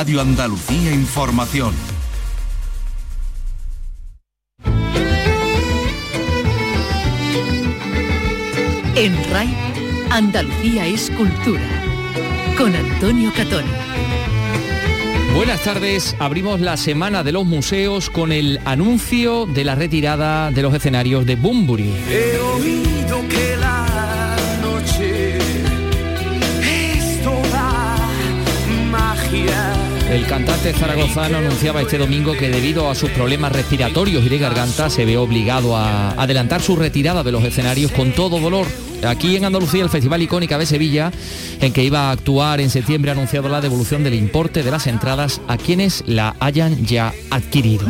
Radio Andalucía Información. En RAI, Andalucía es cultura. Con Antonio Catón. Buenas tardes, abrimos la semana de los museos con el anuncio de la retirada de los escenarios de Bumburi. He oído que la El cantante zaragozano anunciaba este domingo que debido a sus problemas respiratorios y de garganta se ve obligado a adelantar su retirada de los escenarios con todo dolor. Aquí en Andalucía el Festival Icónica de Sevilla, en que iba a actuar en septiembre, ha anunciado la devolución del importe de las entradas a quienes la hayan ya adquirido.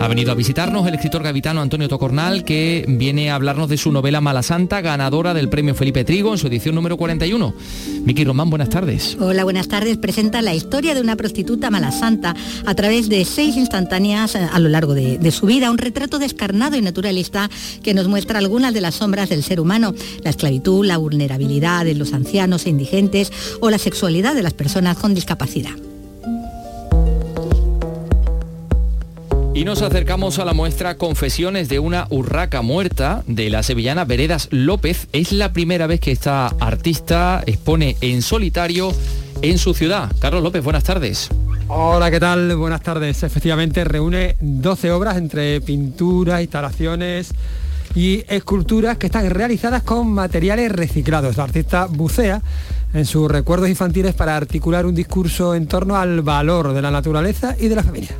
Ha venido a visitarnos el escritor gavitano Antonio Tocornal, que viene a hablarnos de su novela Mala Santa, ganadora del premio Felipe Trigo en su edición número 41. Miki Román, buenas tardes. Hola, buenas tardes. Presenta la historia de una prostituta mala santa a través de seis instantáneas eh, a lo largo de, de su vida, un retrato descarnado y naturalista que nos muestra algunas de las sombras del ser humano, la esclavitud, la vulnerabilidad de los ancianos e indigentes o la sexualidad de las personas con discapacidad. Y nos acercamos a la muestra Confesiones de una urraca muerta de la sevillana Veredas López. Es la primera vez que esta artista expone en solitario en su ciudad. Carlos López, buenas tardes. Hola, ¿qué tal? Buenas tardes. Efectivamente, reúne 12 obras entre pinturas, instalaciones y esculturas que están realizadas con materiales reciclados. La artista bucea en sus recuerdos infantiles para articular un discurso en torno al valor de la naturaleza y de la familia.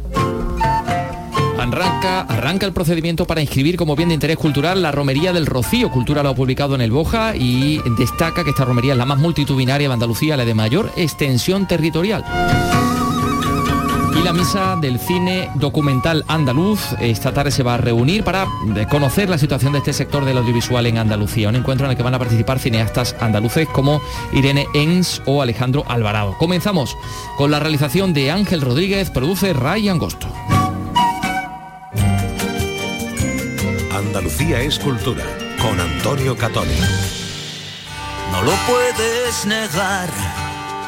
Arranca, arranca el procedimiento para inscribir como bien de interés cultural la romería del Rocío. Cultura lo ha publicado en el Boja y destaca que esta romería es la más multitudinaria de Andalucía, la de mayor extensión territorial. Y la misa del cine documental andaluz esta tarde se va a reunir para conocer la situación de este sector del audiovisual en Andalucía. Un encuentro en el que van a participar cineastas andaluces como Irene Ens o Alejandro Alvarado. Comenzamos con la realización de Ángel Rodríguez, produce Ray Angosto. Andalucía es cultura con Antonio Catoni. No lo puedes negar.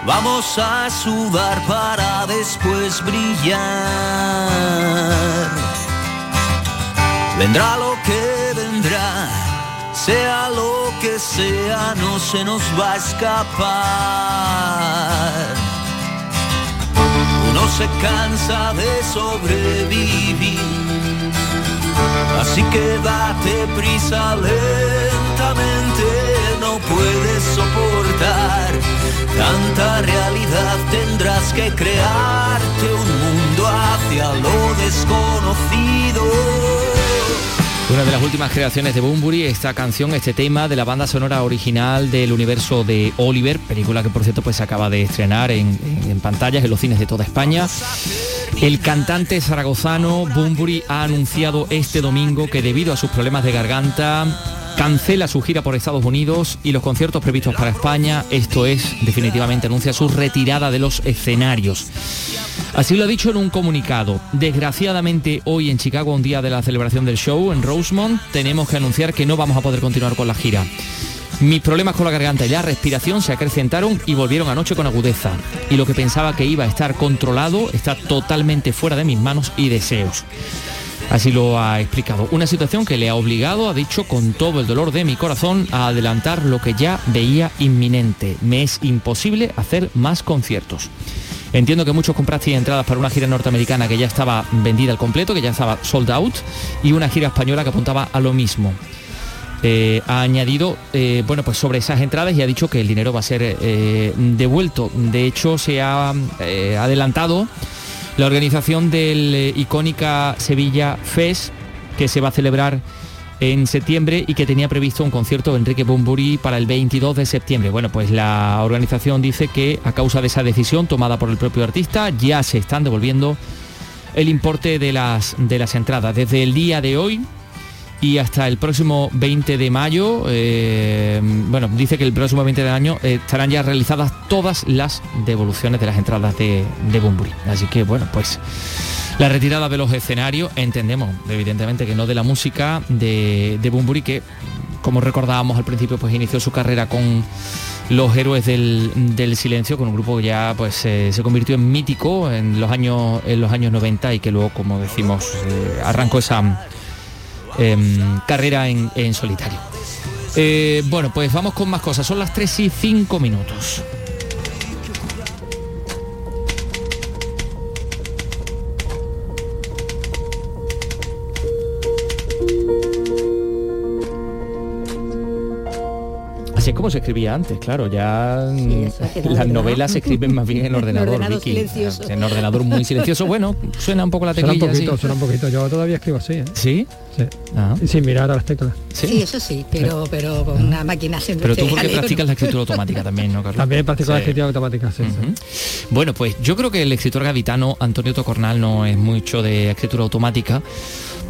Vamos a sudar para después brillar. Vendrá lo que vendrá, sea lo que sea, no se nos va a escapar. Uno se cansa de sobrevivir Así que date prisa lentamente, no puedes soportar tanta realidad, tendrás que crearte un mundo hacia lo desconocido. Una de las últimas creaciones de Bumburi, esta canción, este tema de la banda sonora original del universo de Oliver, película que por cierto pues se acaba de estrenar en, en- pantallas en los cines de toda España. El cantante zaragozano Bumburi ha anunciado este domingo que debido a sus problemas de garganta cancela su gira por Estados Unidos y los conciertos previstos para España. Esto es, definitivamente anuncia su retirada de los escenarios. Así lo ha dicho en un comunicado. Desgraciadamente hoy en Chicago, un día de la celebración del show en Rosemont, tenemos que anunciar que no vamos a poder continuar con la gira. Mis problemas con la garganta y la respiración se acrecentaron y volvieron anoche con agudeza. Y lo que pensaba que iba a estar controlado está totalmente fuera de mis manos y deseos. Así lo ha explicado. Una situación que le ha obligado, ha dicho, con todo el dolor de mi corazón, a adelantar lo que ya veía inminente. Me es imposible hacer más conciertos. Entiendo que muchos comprasteis entradas para una gira norteamericana que ya estaba vendida al completo, que ya estaba sold out, y una gira española que apuntaba a lo mismo. Eh, ha añadido eh, bueno pues sobre esas entradas y ha dicho que el dinero va a ser eh, devuelto de hecho se ha adelantado la organización del eh, icónica Sevilla Fest que se va a celebrar en septiembre y que tenía previsto un concierto de Enrique Bumburi para el 22 de septiembre. Bueno, pues la organización dice que a causa de esa decisión tomada por el propio artista ya se están devolviendo el importe de las, de las entradas. Desde el día de hoy y hasta el próximo 20 de mayo, eh, bueno, dice que el próximo 20 de año eh, estarán ya realizadas todas las devoluciones de las entradas de, de Bunbury. Así que bueno, pues la retirada de los escenarios, entendemos evidentemente que no de la música de, de Bunbury, que como recordábamos al principio, pues inició su carrera con los héroes del, silencio, con un grupo que ya pues se convirtió en mítico en los años en los años 90 y que luego, como decimos, eh, arrancó esa carrera en, solitario. Eh, bueno, pues vamos con más cosas. Son las 3 y 5 minutos. Como se escribía antes, claro, ya las novelas se escriben más bien en ordenador, en ordenador muy silencioso. Bueno, suena un poco la teclilla. Suena un poquito, suena un poquito. Yo todavía escribo así, ¿eh? ¿Sí? Sí. Ah. Y sin mirar a las teclas. Sí, eso sí, pero, pero con una máquina siempre. Pero tú porque practicas la escritura automática también, ¿no, Carlos? También practico la escritura automática, sí, Bueno, pues yo creo que el escritor gaditano Antonio Tocornal no es mucho de escritura automática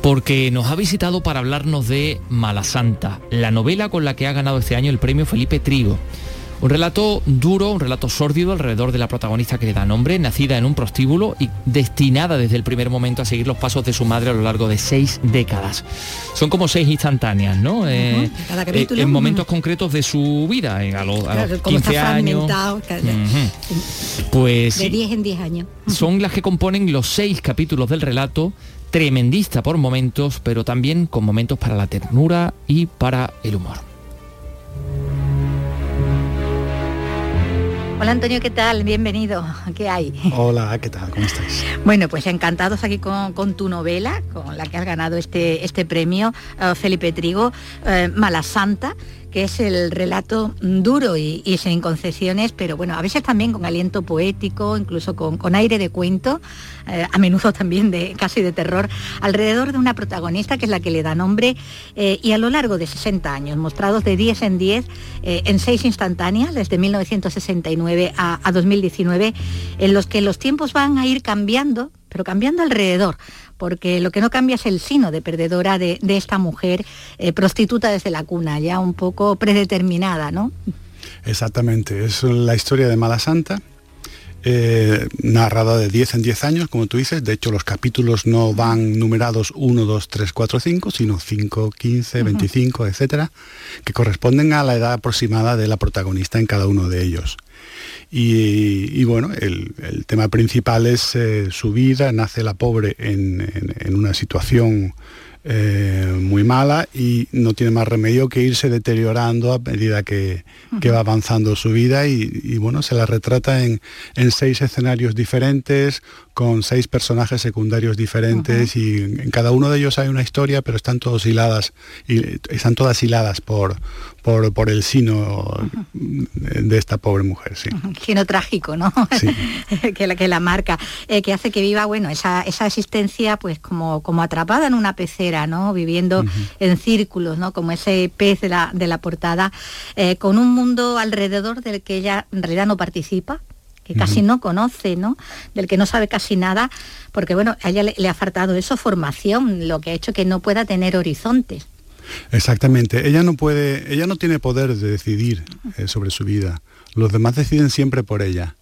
porque nos ha visitado para hablarnos de Malasanta, la novela con la que ha ganado este año el premio Felipe Trigo. Un relato duro, un relato sórdido alrededor de la protagonista que le da nombre, nacida en un prostíbulo y destinada desde el primer momento a seguir los pasos de su madre a lo largo de seis décadas. Son como seis instantáneas, ¿no? Eh, eh, en momentos concretos de su vida, a, los, 15 años. Pues de 10 en 10 años. Son las que componen los seis capítulos del relato tremendista por momentos, pero también con momentos para la ternura y para el humor. Hola Antonio, ¿qué tal? Bienvenido. ¿Qué hay? Hola, ¿qué tal? ¿Cómo estáis? Bueno, pues encantados aquí con, tu novela, con la que has ganado este, este premio, eh, Felipe Trigo, eh, Mala Santa, que es el relato duro y, sin concesiones, pero bueno, a veces también con aliento poético, incluso con, aire de cuento, eh, a menudo también de casi de terror, alrededor de una protagonista que es la que le da nombre eh, y a lo largo de 60 años, mostrados de 10 en 10, eh, en seis instantáneas, desde 1969 a, a 2019, en los que los tiempos van a ir cambiando, pero cambiando alrededor porque lo que no cambia es el sino de perdedora de, esta mujer eh, prostituta desde la cuna, ya un poco predeterminada, ¿no? Exactamente, es la historia de Mala Santa, eh, narrada de 10 en 10 años, como tú dices. De hecho, los capítulos no van numerados 1, 2, 3, 4, 5, sino 5, 15, 25, etcétera, que corresponden a la edad aproximada de la protagonista en cada uno de ellos. Y, bueno, el, tema principal es eh, su vida, nace la pobre en una situación eh, muy mala y no tiene más remedio que irse deteriorando a medida que, va avanzando su vida y, bueno, se la retrata en, en, seis escenarios diferentes, con seis personajes secundarios diferentes y en cada uno de ellos hay una historia, pero están todos hiladas, y están todas hiladas por, por, el sino de esta pobre mujer, sí. Sino trágico, ¿no? que, la, que la marca, eh, que hace que viva, bueno, esa, esa existencia pues como, como atrapada en una pecera, ¿no? Viviendo en círculos, ¿no? Como ese pez de la, de la portada, eh, con un mundo alrededor del que ella en realidad no participa, que casi no conoce, ¿no? Del que no sabe casi nada, porque bueno, a ella le, le, ha faltado eso, formación, lo que ha hecho que no pueda tener horizontes. Exactamente. Ella no puede, ella no tiene poder de decidir eh, sobre su vida. Los demás deciden siempre por ella.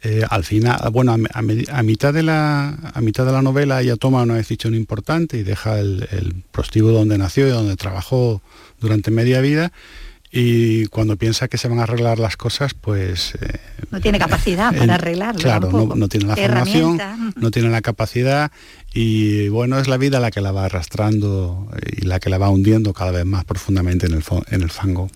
Eh, al final, bueno, a, mitad de la, a mitad de la novela ella toma una decisión importante y deja el, el prostíbulo donde nació y donde trabajó durante media vida y cuando piensa que se van a arreglar las cosas, pues... Eh, no tiene capacidad para arreglarlo. Claro, no, tiene la formación, no tiene la capacidad y bueno, es la vida la que la va arrastrando y la que la va hundiendo cada vez más profundamente en el, fango.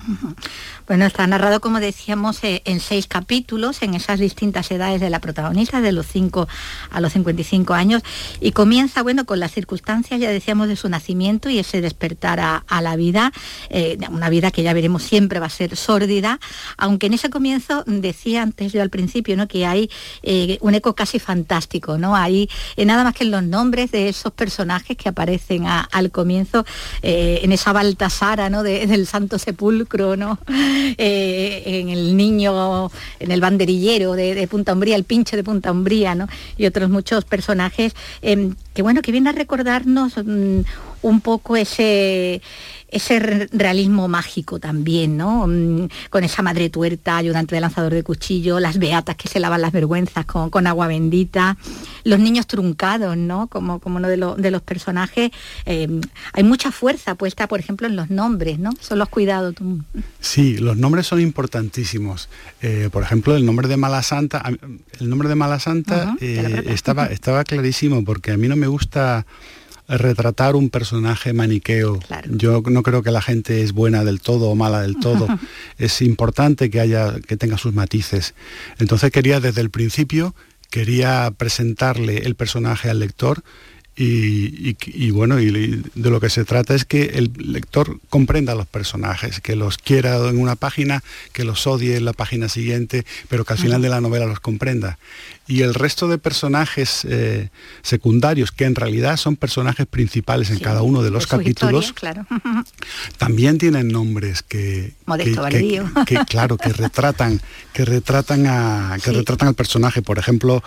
Bueno, está narrado, como decíamos, eh, en seis capítulos, en esas distintas edades de la protagonista, de los 5 a los 55 años, y comienza, bueno, con las circunstancias, ya decíamos, de su nacimiento y ese despertar a, la vida, eh, una vida que ya veremos siempre va a ser sórdida, aunque en ese comienzo, decía antes yo al principio, ¿no? que hay eh, un eco casi fantástico, ¿no? Hay nada más que en los nombres de esos personajes que aparecen al comienzo, en esa Baltasara, ¿no? del Santo Sepulcro, ¿no? Eh, en el niño, en el banderillero de, Punta Umbría, el pinche de Punta Umbría, ¿no? Y otros muchos personajes em, que bueno, que vienen a recordarnos mm, un poco ese ese realismo mágico también, ¿no? Mm, con esa madre tuerta, ayudante de lanzador de cuchillo, las beatas que se lavan las vergüenzas con, agua bendita, los niños truncados, ¿no? Como, como uno de, los personajes. Eh, hay mucha fuerza puesta, por ejemplo, en los nombres, ¿no? Son los cuidados. Sí, los nombres son importantísimos. Eh, por ejemplo, el nombre de Mala Santa, el nombre de Mala Santa eh, estaba, estaba clarísimo porque a mí no me gusta retratar un personaje maniqueo. Yo no creo que la gente es buena del todo o mala del todo. es importante que haya, que tenga sus matices. Entonces quería desde el principio, quería presentarle el personaje al lector y, bueno, y de lo que se trata es que el lector comprenda los personajes, que los quiera en una página, que los odie en la página siguiente, pero que al final de la novela los comprenda. Y el resto de personajes eh, secundarios, que en realidad son personajes principales en cada uno de los capítulos, claro. también tienen nombres que, que, claro, que retratan, que retratan a, que retratan al personaje. Por ejemplo,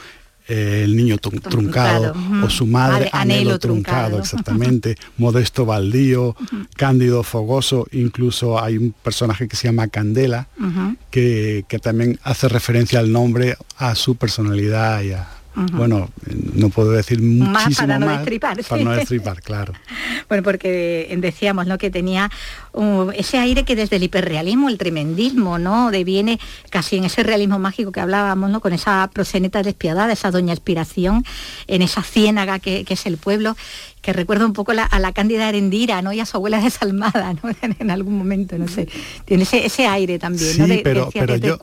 el niño truncado, o su madre anhelo, truncado, exactamente, modesto baldío, cándido fogoso, incluso hay un personaje que se llama Candela, que, que, también hace referencia al nombre, a su personalidad y a, bueno, no puedo decir muchísimo más para no destripar. Para no destripar, claro. bueno, porque decíamos, ¿no? Que tenía uh, ese aire que desde el hiperrealismo, el tremendismo, ¿no? Deviene casi en ese realismo mágico que hablábamos, ¿no? Con esa proseneta despiadada, esa doña inspiración, en esa ciénaga que, que es el pueblo que recuerda un poco a la Cándida Arendira, ¿no? Y a su abuela desalmada, ¿no? en algún momento, no sé. Tiene ese, aire también, ¿no? De, pero, yo,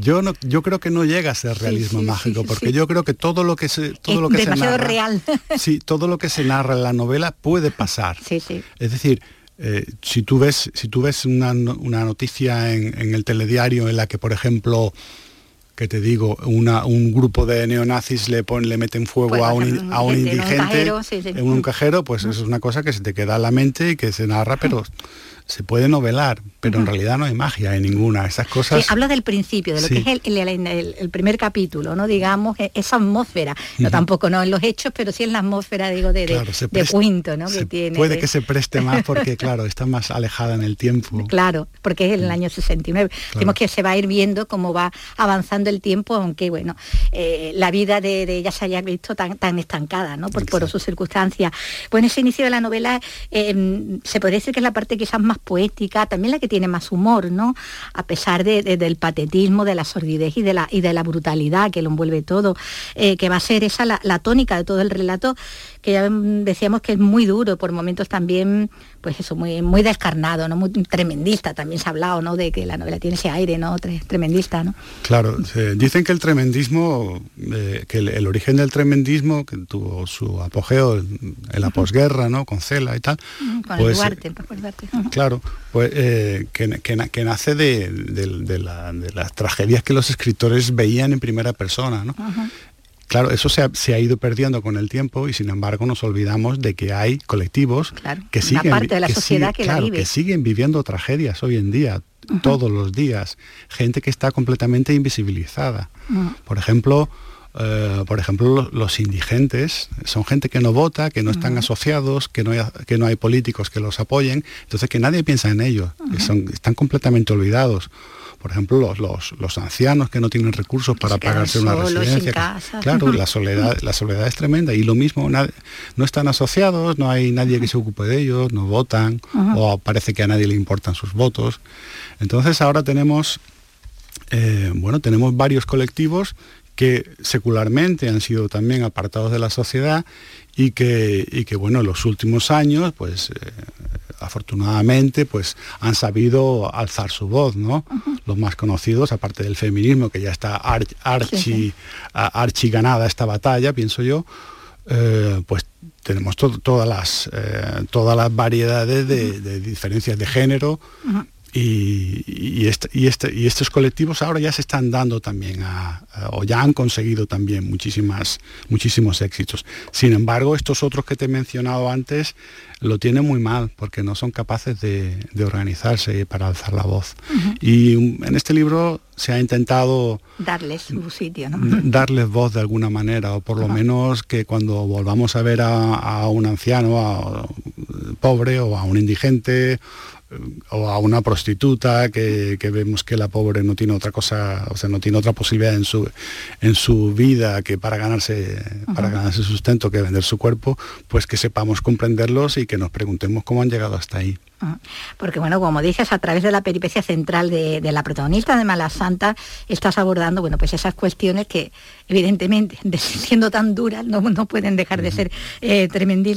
yo, no, yo creo que no llega a ser realismo mágico, porque yo creo que todo lo que se todo lo que se narra, real. sí, todo lo que se narra en la novela puede pasar. Sí, sí. Es decir, eh, si tú ves, si tú ves una, noticia en, en, el telediario en la que, por ejemplo, que te digo, un grupo de neonazis le, pon, le meten fuego pues a un, a un indigente en un cajero, pues eso es una cosa que se te queda en la mente y que se narra, pero se puede novelar, pero en realidad no hay magia en ninguna. Esas cosas. Sí, habla del principio, de lo que es el, primer capítulo, ¿no? Digamos, e, esa atmósfera. No tampoco no en los hechos, pero sí en la atmósfera, digo, de, de, Quinto, ¿no? Que tiene. Puede que se preste más porque, claro, está más alejada en el tiempo. Claro, porque es en el mm. año 69. Claro. que se va a ir viendo cómo va avanzando el tiempo, aunque bueno, eh, la vida de, ella se haya visto tan, tan estancada, ¿no? Por, por sus circunstancias. Bueno, ese inicio de la novela eh, se podría decir que es la parte quizás más poética, también la que tiene más humor, ¿no? A pesar de, del patetismo, de la sordidez y de la, y de la brutalidad que lo envuelve todo, eh, que va a ser esa la, tónica de todo el relato, que ya decíamos que es muy duro, por momentos también, pues eso, muy, muy descarnado, ¿no? Muy tremendista, también se ha hablado, ¿no? De que la novela tiene ese aire, ¿no? Tremendista, ¿no? Claro, dicen que el tremendismo, eh, que el, origen del tremendismo, que tuvo su apogeo en, la posguerra, ¿no? Con Cela y tal. Con pues, Duarte, Claro, pues, eh, que, nace de, las tragedias que los escritores veían en primera persona. Claro, eso se ha, ido perdiendo con el tiempo y sin embargo nos olvidamos de que hay colectivos que, siguen, que, siguen viviendo tragedias hoy en día, todos los días. Gente que está completamente invisibilizada. Por ejemplo, eh, por ejemplo, los, indigentes son gente que no vota, que no están asociados, que no, hay, que no hay políticos que los apoyen, entonces que nadie piensa en ellos, son, están completamente olvidados. Por ejemplo, los, los, ancianos que no tienen recursos para pagarse una residencia. Claro, la soledad, la soledad es tremenda y lo mismo, no están asociados, no hay nadie que se ocupe de ellos, no votan o parece que a nadie le importan sus votos. Entonces ahora tenemos eh, bueno, tenemos varios colectivos que secularmente han sido también apartados de la sociedad y que, que bueno, en los últimos años, pues eh, afortunadamente, pues han sabido alzar su voz, ¿no? Los más conocidos, aparte del feminismo, que ya está archi, ganada esta batalla, pienso yo, eh, pues tenemos todas, las, eh, todas las variedades de, diferencias de género y, este, este, y, estos colectivos ahora ya se están dando también o ya han conseguido también muchísimas, muchísimos éxitos. Sin embargo, estos otros que te he mencionado antes lo tienen muy mal porque no son capaces de, organizarse para alzar la voz. Y en este libro se ha intentado darles un sitio, ¿no? darles voz de alguna manera, o por lo menos que cuando volvamos a ver a, un anciano pobre o a un indigente o a una prostituta que, vemos que la pobre no tiene otra cosa, o sea, no tiene otra posibilidad en su, en su vida que para ganarse, para ganarse sustento que vender su cuerpo, pues que sepamos comprenderlos y que nos preguntemos cómo han llegado hasta ahí. Porque bueno, como dices, a través de la peripecia central de, la protagonista de Mala Santa, estás abordando, bueno, pues esas cuestiones que evidentemente, siendo tan duras, no, no pueden dejar de ser eh,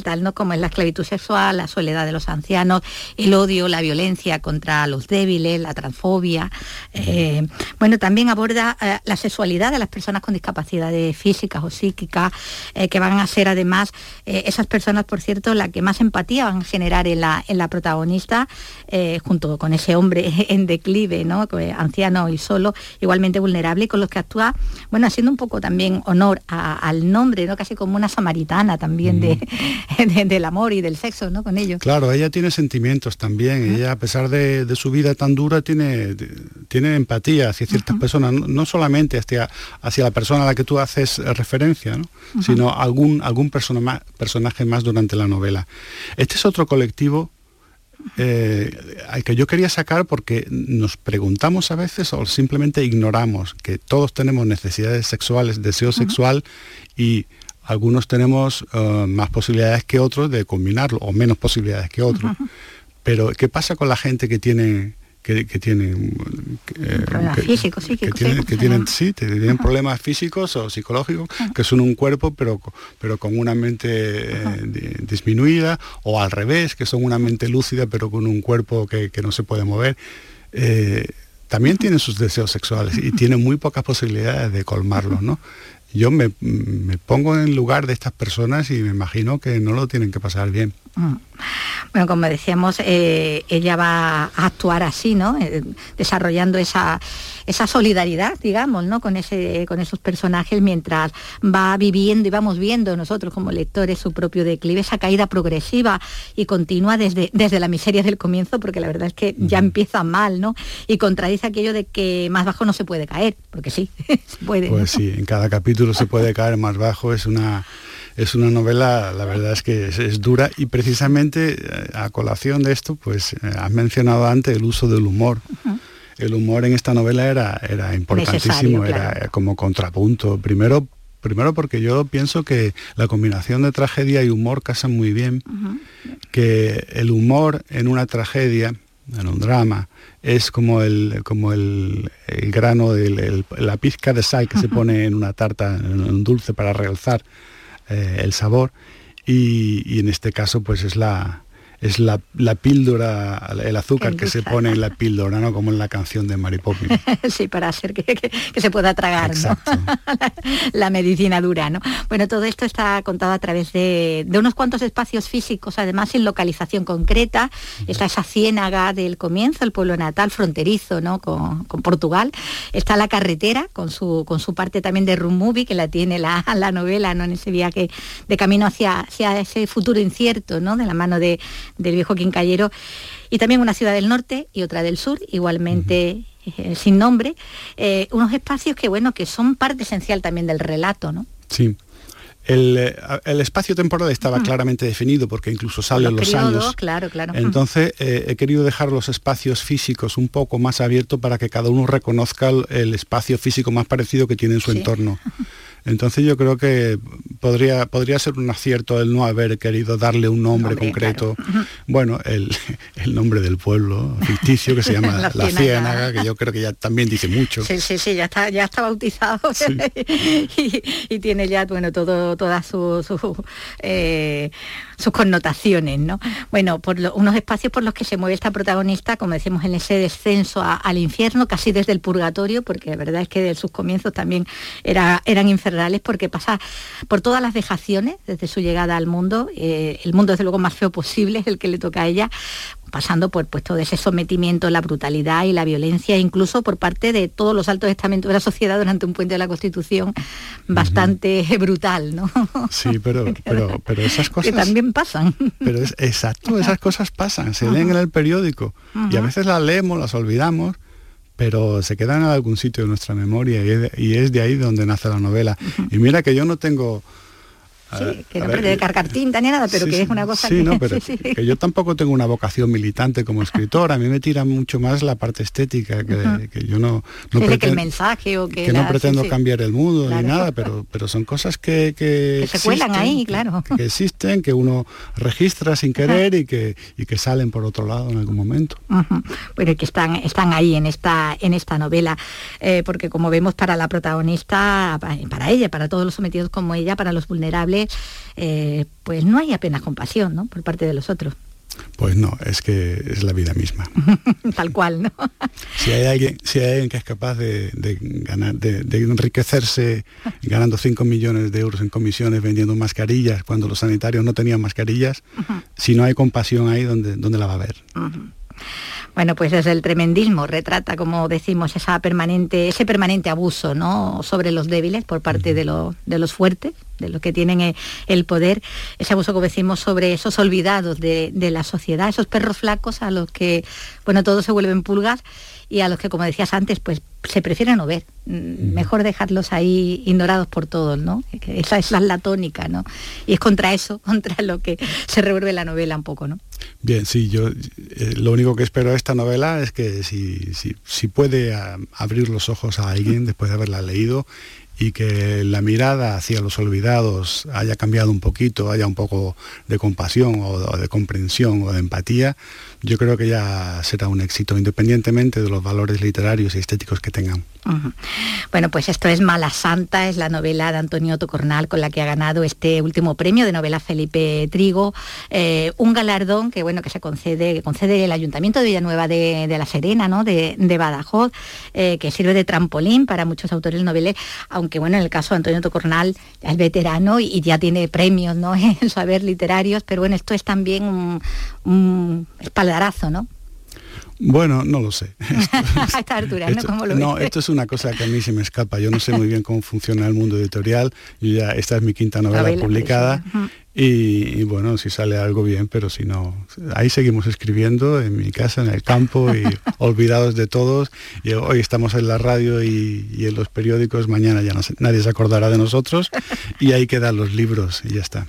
tal ¿no? Como es la esclavitud sexual, la soledad de los ancianos, el odio, la violencia contra los débiles, la transfobia. Eh, bueno, también aborda eh, la sexualidad de las personas con discapacidades físicas o psíquicas, eh, que van a ser además esas personas, por cierto, la que más empatía van a generar en la, en la protagonista, junto con ese hombre en declive, ¿no? anciano y solo, igualmente vulnerable, y con los que actúa, bueno, haciendo un poco también honor al nombre, ¿no? Casi como una samaritana también de, del amor y del sexo, ¿no? Con ellos. Claro, ella tiene sentimientos también. Ella, a pesar de, su vida tan dura, tiene, tiene empatía hacia ciertas personas, no, solamente hacia, hacia la persona a la que tú haces referencia, sino algún, algún personaje más durante la novela. Este es otro colectivo eh, que yo quería sacar porque nos preguntamos a veces o simplemente ignoramos que todos tenemos necesidades sexuales, deseo sexual y algunos tenemos eh, más posibilidades que otros de combinarlo o menos posibilidades que otros. Pero ¿qué pasa con la gente que tiene que, tienen problemas físicos, que, tienen, que tienen, sí, tienen problemas físicos o psicológicos, que son un cuerpo pero, pero con una mente eh, disminuida, o al revés, que son una mente lúcida pero con un cuerpo que, no se puede mover. Eh, también tienen sus deseos sexuales y tienen muy pocas posibilidades de colmarlos, ¿no? Yo me, me pongo en lugar de estas personas y me imagino que no lo tienen que pasar bien. Mm. Bueno, como decíamos, eh, ella va a actuar así, ¿no? Eh, desarrollando esa, esa solidaridad, digamos, ¿no? Con, ese, con esos personajes mientras va viviendo y vamos viendo nosotros como lectores su propio declive, esa caída progresiva y continua desde, desde la miseria del comienzo, porque la verdad es que ya empieza mal, ¿no? Y contradice aquello de que más bajo no se puede caer, porque sí, se puede. Pues sí, en cada capítulo se puede caer más bajo, es una es una novela, la verdad es que es, dura y precisamente eh, a colación de esto, pues eh, has mencionado antes el uso del humor. El humor en esta novela era, era importantísimo, era como contrapunto. Primero, primero porque yo pienso que la combinación de tragedia y humor casa muy bien, que el humor en una tragedia, en un drama, es como el, como el, grano, de la pizca de sal que se pone en una tarta, en un dulce para realzar eh, el sabor y, en este caso pues es la, es la, píldora, el azúcar que se pone en la píldora, ¿no? Como en la canción de Mary Poppins. sí, para hacer que, se pueda tragar, la, medicina dura, ¿no? Bueno, todo esto está contado a través de, unos cuantos espacios físicos, además sin localización concreta. Está esa ciénaga del comienzo, el pueblo natal, fronterizo, ¿no? Con, Portugal. Está la carretera, con su, con su parte también de room movie, que la tiene la, la novela, ¿no? En ese viaje de camino hacia, hacia ese futuro incierto, ¿no? De la mano de del viejo quincallero, y también una ciudad del norte y otra del sur, igualmente eh, sin nombre, eh, unos espacios que, bueno, que son parte esencial también del relato, ¿no? Sí. El, eh, espacio temporal estaba claramente definido porque incluso salen los, años. Claro, claro. Entonces he querido dejar los espacios físicos un poco más abiertos para que cada uno reconozca el, espacio físico más parecido que tiene en su entorno. Entonces yo creo que podría, podría ser un acierto el no haber querido darle un nombre, concreto. Bueno, el, nombre del pueblo ficticio que se llama La, Ciénaga, que yo creo que ya también dice mucho. Sí, sí, sí, ya está, ya está bautizado. Y, tiene ya, bueno, todo, todas sus eh, sus connotaciones, ¿no? Bueno, por unos espacios por los que se mueve esta protagonista, como decimos, en ese descenso al infierno, casi desde el purgatorio, porque la verdad es que de sus comienzos también era, eran infernales, porque pasa por todas las dejaciones desde su llegada al mundo, eh, el mundo desde luego más feo posible es el que le toca a ella, pasando por pues, todo ese sometimiento, la brutalidad y la violencia, incluso por parte de todos los altos estamentos de la sociedad durante un puente de la Constitución bastante brutal, ¿no? Sí, pero, pero, pero esas cosas... Que también pasan. Pero es, exacto, esas cosas pasan, se leen en el periódico y a veces las leemos, las olvidamos, pero se quedan en algún sitio de nuestra memoria y es de, ahí donde nace la novela. Y mira que yo no tengo Sí, que no pretende cargar tinta ni nada, pero que es una cosa sí, que... No, pero que yo tampoco tengo una vocación militante como escritor, a mí me tira mucho más la parte estética, que, que yo no... no pretendo, que el mensaje o que... Que no pretendo cambiar el mundo ni nada, pero, pero son cosas que... Que, se cuelan ahí, claro. Que, existen, que uno registra sin querer y que, y que salen por otro lado en algún momento. Bueno, que están, están ahí en esta, en esta novela, eh, porque como vemos para la protagonista, para ella, para todos los sometidos como ella, para los vulnerables, eh, pues no hay apenas compasión ¿no? por parte de los otros. Pues no, es que es la vida misma. Tal cual, ¿no? si hay alguien, si hay alguien que es capaz de, ganar, de, enriquecerse ganando 5 millones de euros en comisiones vendiendo mascarillas cuando los sanitarios no tenían mascarillas, si no hay compasión ahí, ¿dónde, dónde la va a ver? Bueno, pues desde el tremendismo retrata, como decimos, esa permanente, ese permanente abuso ¿no? sobre los débiles por parte de, de los fuertes, de los que tienen eh, el poder, ese abuso, como decimos, sobre esos olvidados de, de la sociedad, esos perros flacos a los que, bueno, todos se vuelven pulgas y a los que, como decías antes, pues se prefiere no ver. Mm, mejor dejarlos ahí ignorados por todos, ¿no? Esa, es la tónica, ¿no? Y es contra eso, contra lo que se revuelve la novela un poco, ¿no? Bien, sí, yo eh, lo único que espero de esta novela es que si, si, si puede ah, abrir los ojos a alguien después de haberla leído y que la mirada hacia los olvidados haya cambiado un poquito, haya un poco de compasión o de comprensión o de empatía, yo creo que ya será un éxito, independientemente de los valores literarios y estéticos que tengan. Bueno, pues esto es Mala Santa, es la novela de Antonio Tocornal con la que ha ganado este último premio de novela Felipe Trigo, eh, un galardón que bueno que se concede, que concede el Ayuntamiento de Villanueva de, la Serena, ¿no? de, Badajoz, eh, que sirve de trampolín para muchos autores noveles, aunque bueno, en el caso de Antonio Tocornal es veterano y, ya tiene premios ¿no? en saber literarios, pero bueno, esto es también un, un espaldarazo, ¿no? Bueno, no lo sé. a esta altura, ¿no? ¿Cómo lo no, esto es una cosa que a mí se me escapa. Yo no sé muy bien cómo funciona el mundo editorial. y ya, esta es mi quinta novela, publicada y, bueno, si sale algo bien, pero si no, ahí seguimos escribiendo en mi casa, en el campo y olvidados de todos. Y hoy estamos en la radio y, en los periódicos, mañana ya no nadie se acordará de nosotros y ahí quedan los libros y ya está.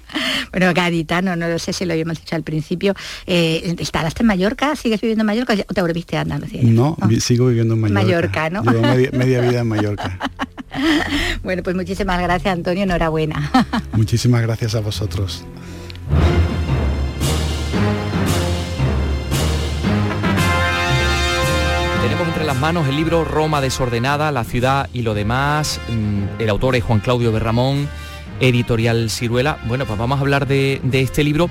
Bueno, Gaditano, no lo sé si lo habíamos dicho al principio, eh, ¿estarás en Mallorca? ¿Sigues viviendo en Mallorca o te volviste a Andalucía? No, sigo viviendo en Mallorca. Mallorca, ¿no? Llevo media vida en Mallorca. bueno, pues muchísimas gracias, Antonio, enhorabuena. muchísimas gracias a vosotros. Tenemos entre las manos el libro Roma desordenada, la ciudad y lo demás. Mm, el autor es Juan Claudio Berramón, editorial Ciruela. Bueno, pues vamos a hablar de, este libro,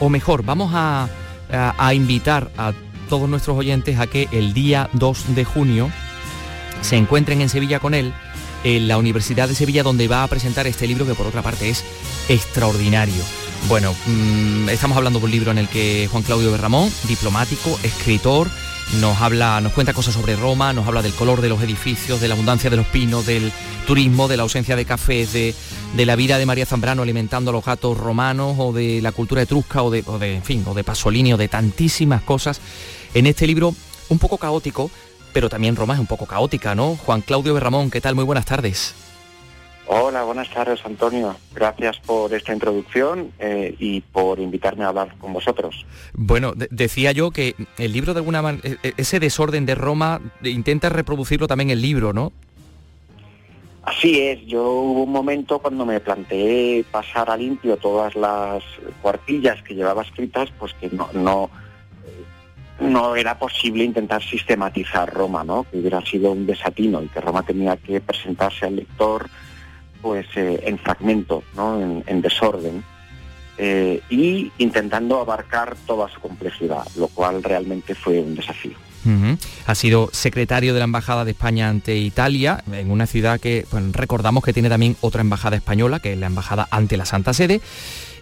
o mejor, vamos a, a invitar a todos nuestros oyentes a que el día 2 de junio se encuentren en Sevilla con él en la Universidad de Sevilla donde va a presentar este libro que por otra parte es extraordinario. Bueno, mm, estamos hablando de un libro en el que Juan Claudio Berramón, diplomático, escritor, nos habla, nos cuenta cosas sobre Roma, nos habla del color de los edificios, de la abundancia de los pinos, del turismo, de la ausencia de cafés, de, de la vida de María Zambrano alimentando a los gatos romanos, o de la cultura etrusca, o de, o de en fin, o de Pasolini, o de tantísimas cosas. En este libro, un poco caótico, pero también Roma es un poco caótica, ¿no? Juan Claudio Berramón, ¿qué tal? Muy buenas tardes. Hola, buenas tardes Antonio. Gracias por esta introducción eh, y por invitarme a hablar con vosotros. Bueno, decía yo que el libro de alguna manera, e-, ese desorden de Roma, intenta reproducirlo también el libro, ¿no? Así es, yo hubo un momento cuando me planteé pasar a limpio todas las cuartillas que llevaba escritas, pues que no, no no era posible intentar sistematizar Roma, ¿no? que hubiera sido un desatino y que Roma tenía que presentarse al lector pues eh, en fragmentos, ¿no? en, desorden, eh, y intentando abarcar toda su complejidad, lo cual realmente fue un desafío. Ha sido secretario de la Embajada de España ante Italia, en una ciudad que recordamos que tiene también otra embajada española, que es la Embajada ante la Santa Sede,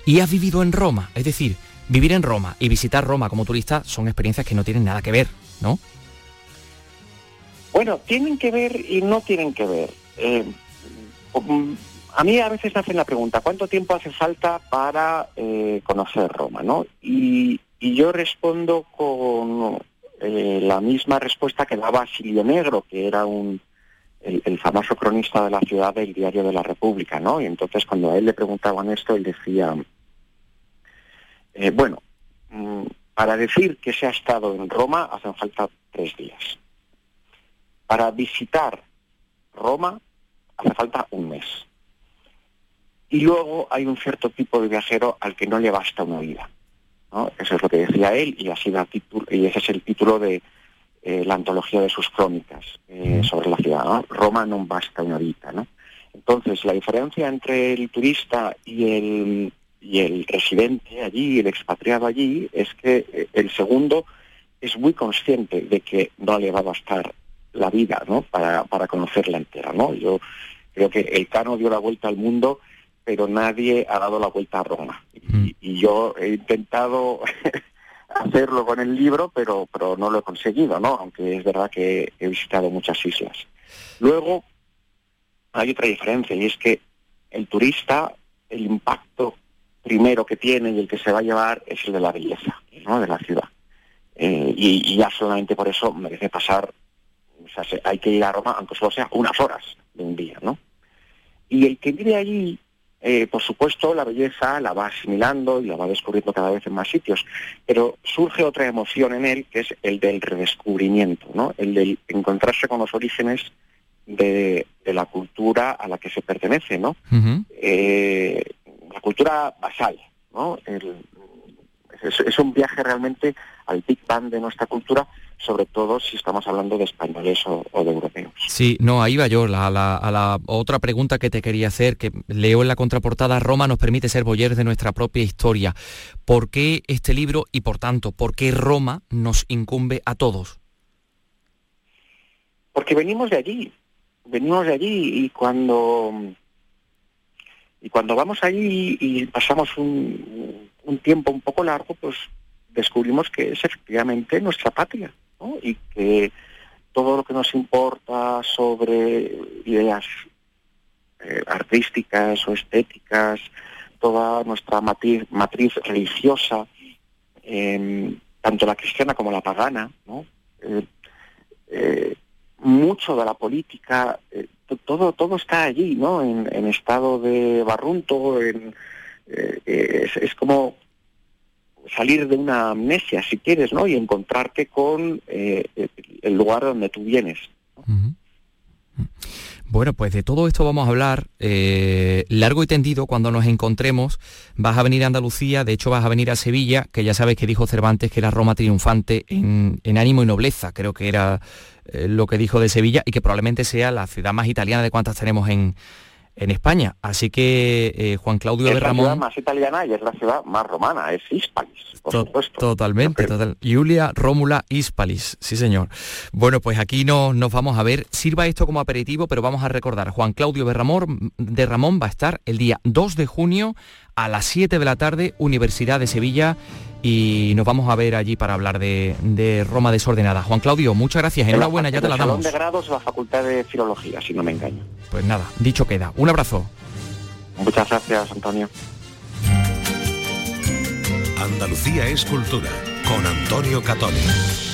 y ha vivido en Roma, es decir, Vivir en Roma y visitar Roma como turista son experiencias que no tienen nada que ver, ¿no? Bueno, tienen que ver y no tienen que ver. Eh, um, a mí a veces me hacen la pregunta, ¿cuánto tiempo hace falta para eh, conocer Roma? ¿no? Y, yo respondo con eh, la misma respuesta que daba Silvio Negro, que era un el, famoso cronista de la ciudad del Diario de la República, ¿no? Y entonces cuando a él le preguntaban esto, él decía, eh, bueno, mm, para decir que se ha estado en Roma hacen falta tres días. Para visitar Roma hace falta un mes. Y luego hay un cierto tipo de viajero al que no le basta una vida. ¿no? Eso es lo que decía él y, así y ese es el título de eh, la antología de sus crónicas eh, sobre la ciudad. Roma no basta una vida. ¿no? Entonces, la diferencia entre el turista y el, y el residente allí, el expatriado allí, es que eh, el segundo es muy consciente de que no le va a bastar la vida ¿no? para, para conocerla entera. ¿no? Yo creo que el Cano dio la vuelta al mundo, pero nadie ha dado la vuelta a Roma. y, y yo he intentado hacerlo con el libro, pero, pero no lo he conseguido, ¿no? Aunque es verdad que he visitado muchas islas. Luego, hay otra diferencia y es que el turista, el impacto primero que tiene y el que se va a llevar es el de la belleza, ¿no? De la ciudad. Eh, y, ya solamente por eso merece pasar, o sea, hay que ir a Roma, aunque solo sea unas horas de un día, ¿no? Y el que vive allí eh, por supuesto, la belleza la va asimilando y la va descubriendo cada vez en más sitios, pero surge otra emoción en él, que es el del redescubrimiento, ¿no? el del encontrarse con los orígenes de, la cultura a la que se pertenece, ¿no? Eh, cultura basal, ¿no? es, un viaje realmente al Big Bang de nuestra cultura, sobre todo si estamos hablando de españoles o, de europeos. Sí, no, ahí va yo, a la otra pregunta que te quería hacer, que leo en la contraportada, Roma nos permite ser boyeros de nuestra propia historia. ¿Por qué este libro y, por tanto, por qué Roma nos incumbe a todos? Porque venimos de allí, venimos de allí y cuando y cuando vamos allí y pasamos un, tiempo un poco largo, pues descubrimos que es efectivamente nuestra patria. Y que todo lo que nos importa sobre ideas eh, artísticas o estéticas, toda nuestra matriz, religiosa, tanto la cristiana como la pagana. Eh, eh, mucho de la política, todo, todo está allí, ¿no? En, estado de barrunto, en, eh, es, como salir de una amnesia, si quieres, ¿no? Y encontrarte con eh, el lugar donde tú vienes. Bueno, pues de todo esto vamos a hablar eh, largo y tendido cuando nos encontremos. Vas a venir a Andalucía, de hecho vas a venir a Sevilla, que ya sabes que dijo Cervantes que era Roma triunfante en, ánimo y nobleza, creo que era lo que dijo de Sevilla y que probablemente sea la ciudad más italiana de cuantas tenemos en, en España. Así que eh, Juan Claudio es de Ramón... Es la ciudad más italiana y es la ciudad más romana, es Hispalis, por supuesto. Totalmente, total. Julia Rómula Hispalis, sí señor. Bueno, pues aquí nos vamos a ver. Sirva esto como aperitivo, pero vamos a recordar, Juan Claudio de Ramón, de Ramón va a estar el día 2 de junio a las 7 de la tarde, Universidad de Sevilla y nos vamos a ver allí para hablar de, Roma desordenada. Juan Claudio, muchas gracias, enhorabuena, ya te la damos. de grados la Facultad de Filología, si no me engaño. Pues nada, dicho queda. Un abrazo. Muchas gracias, Antonio. Andalucía es cultura, con Antonio Catoni.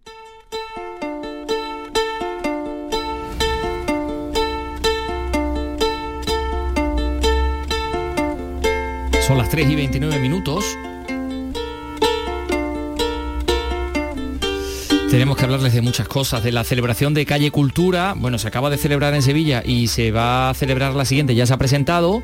Son las 3 y 29 minutos. Tenemos que hablarles de muchas cosas, de la celebración de Calle Cultura. Bueno, se acaba de celebrar en Sevilla y se va a celebrar la siguiente, ya se ha presentado.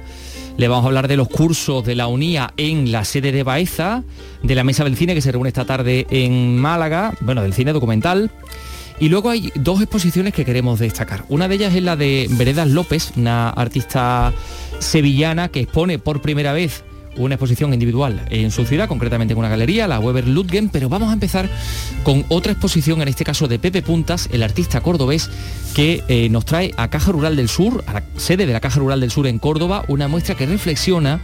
Le vamos a hablar de los cursos de la UNIA en la sede de Baeza, de la Mesa del Cine que se reúne esta tarde en Málaga, bueno, del cine documental. Y luego hay dos exposiciones que queremos destacar. Una de ellas es la de Veredas López, una artista sevillana que expone por primera vez una exposición individual en su ciudad, concretamente en una galería, la Weber Ludgen, pero vamos a empezar con otra exposición, en este caso de Pepe Puntas, el artista cordobés, que eh, nos trae a Caja Rural del Sur, a la sede de la Caja Rural del Sur en Córdoba, una muestra que reflexiona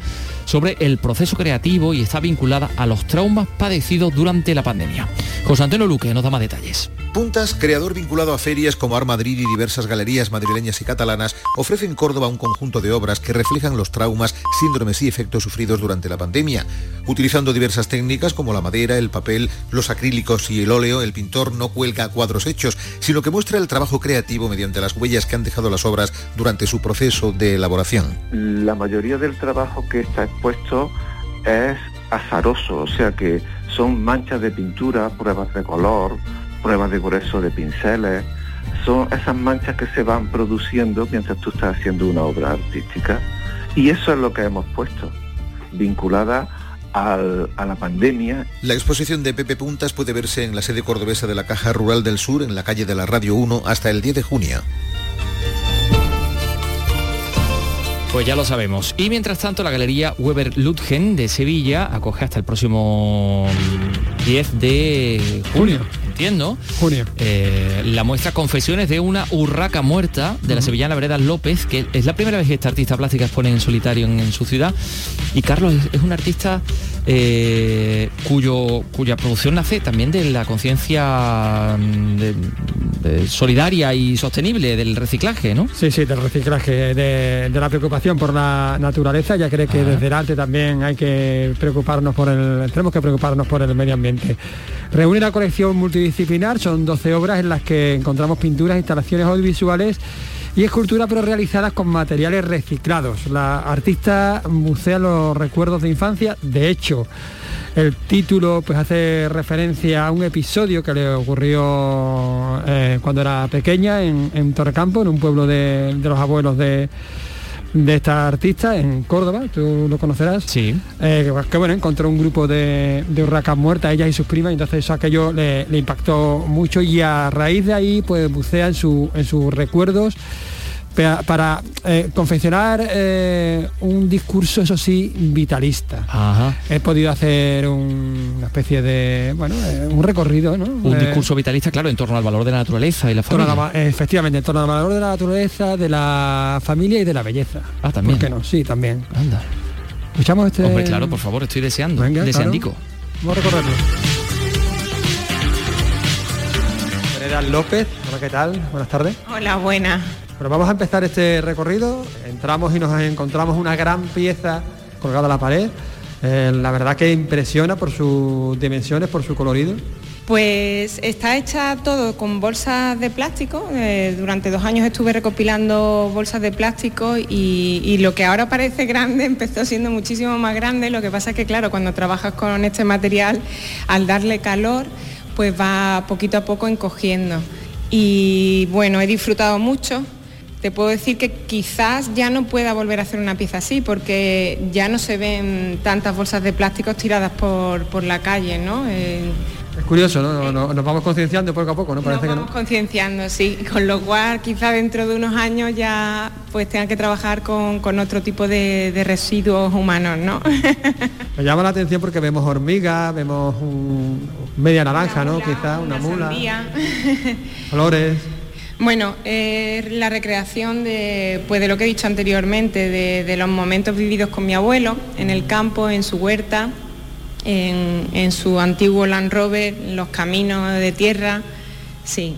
sobre el proceso creativo y está vinculada a los traumas padecidos durante la pandemia. José Antonio Luque nos da más detalles. Puntas, creador vinculado a ferias como Ar Madrid y diversas galerías madrileñas y catalanas, ofrece en Córdoba un conjunto de obras que reflejan los traumas, síndromes y efectos sufridos durante la pandemia. Utilizando diversas técnicas como la madera, el papel, los acrílicos y el óleo, el pintor no cuelga cuadros hechos, sino que muestra el trabajo creativo mediante las huellas que han dejado las obras durante su proceso de elaboración. La mayoría del trabajo que está expuesto es azaroso, o sea que son manchas de pintura, pruebas de color, pruebas de grueso de pinceles, son esas manchas que se van produciendo mientras tú estás haciendo una obra artística. Y eso es lo que hemos puesto, vinculada al, a la pandemia. La exposición de Pepe Puntas puede verse en la sede cordobesa de la Caja Rural del Sur, en la calle de la Radio 1, hasta el 10 de junio. Pues ya lo sabemos. Y mientras tanto, la Galería Weber Ludgen de Sevilla acoge hasta el próximo 10 de junio. Entiendo. Junio. Eh, la muestra Confesiones de una urraca muerta de la sevillana Vereda López, que es la primera vez que esta artista plástica expone en solitario en, en su ciudad. Y Carlos es, es un artista eh, cuyo, cuya producción nace también de la conciencia mm, solidaria y sostenible del reciclaje, ¿no? Sí, sí, del reciclaje, de, de la preocupación por la naturaleza. Ya cree que Ah. desde el arte también hay que preocuparnos por el, tenemos que preocuparnos por el medio ambiente. Reúne una colección multidisciplinar, son 12 obras en las que encontramos pinturas, instalaciones audiovisuales y esculturas, pero realizadas con materiales reciclados. La artista bucea los recuerdos de infancia. De hecho, el título pues hace referencia a un episodio que le ocurrió eh, cuando era pequeña en, en Torrecampo, en un pueblo de, de los abuelos de, de esta artista, en Córdoba, tú lo conocerás. Sí. Eh, que, bueno, encontró un grupo de, de urracas muertas, ella y sus primas, y entonces eso aquello le, le impactó mucho y a raíz de ahí pues bucea en, su, en sus recuerdos para eh, confeccionar eh, un discurso, eso sí, vitalista. Ajá. He podido hacer un- una especie de, bueno, eh, un recorrido, ¿no? Un Eh, discurso vitalista, claro, en torno al valor de la naturaleza y la familia. efectivamente, en torno al valor de la naturaleza, de la familia y de la belleza. Ah, también. ¿Por qué no? Sí, también. Anda. Escuchamos este... Hombre, claro, por favor, estoy deseando. Venga, deseandico. claro. Vamos a recorrerlo. Vereda López, hola, ¿qué tal? Buenas tardes. Hola, buena. Bueno, vamos a empezar este recorrido. Entramos y nos encontramos una gran pieza colgada a la pared. Eh, la verdad que impresiona por sus dimensiones, por su colorido. Pues está hecha todo con bolsas de plástico. Eh, durante dos años estuve recopilando bolsas de plástico y, y lo que ahora parece grande empezó siendo muchísimo más grande. Lo que pasa es que, claro, cuando trabajas con este material, al darle calor, pues va poquito a poco encogiendo. Y bueno, he disfrutado mucho. Te puedo decir que quizás ya no pueda volver a hacer una pieza así porque ya no se ven tantas bolsas de plástico tiradas por, por la calle, ¿no? Eh, Es curioso, ¿no? Nos, nos vamos concienciando poco a poco, ¿no? nos Parece que vamos no. concienciando, sí, con lo cual quizá dentro de unos años ya pues tengan que trabajar con, con otro tipo de, de residuos humanos, ¿no? Me llama la atención porque vemos hormigas, vemos un- media naranja, ¿no? Quizá una mula, Sandía. flores. Bueno, eh, la recreación de, pues de lo que he dicho anteriormente, de, de los momentos vividos con mi abuelo, en el campo, en su huerta, en, en su antiguo Land Rover, los caminos de tierra, sí,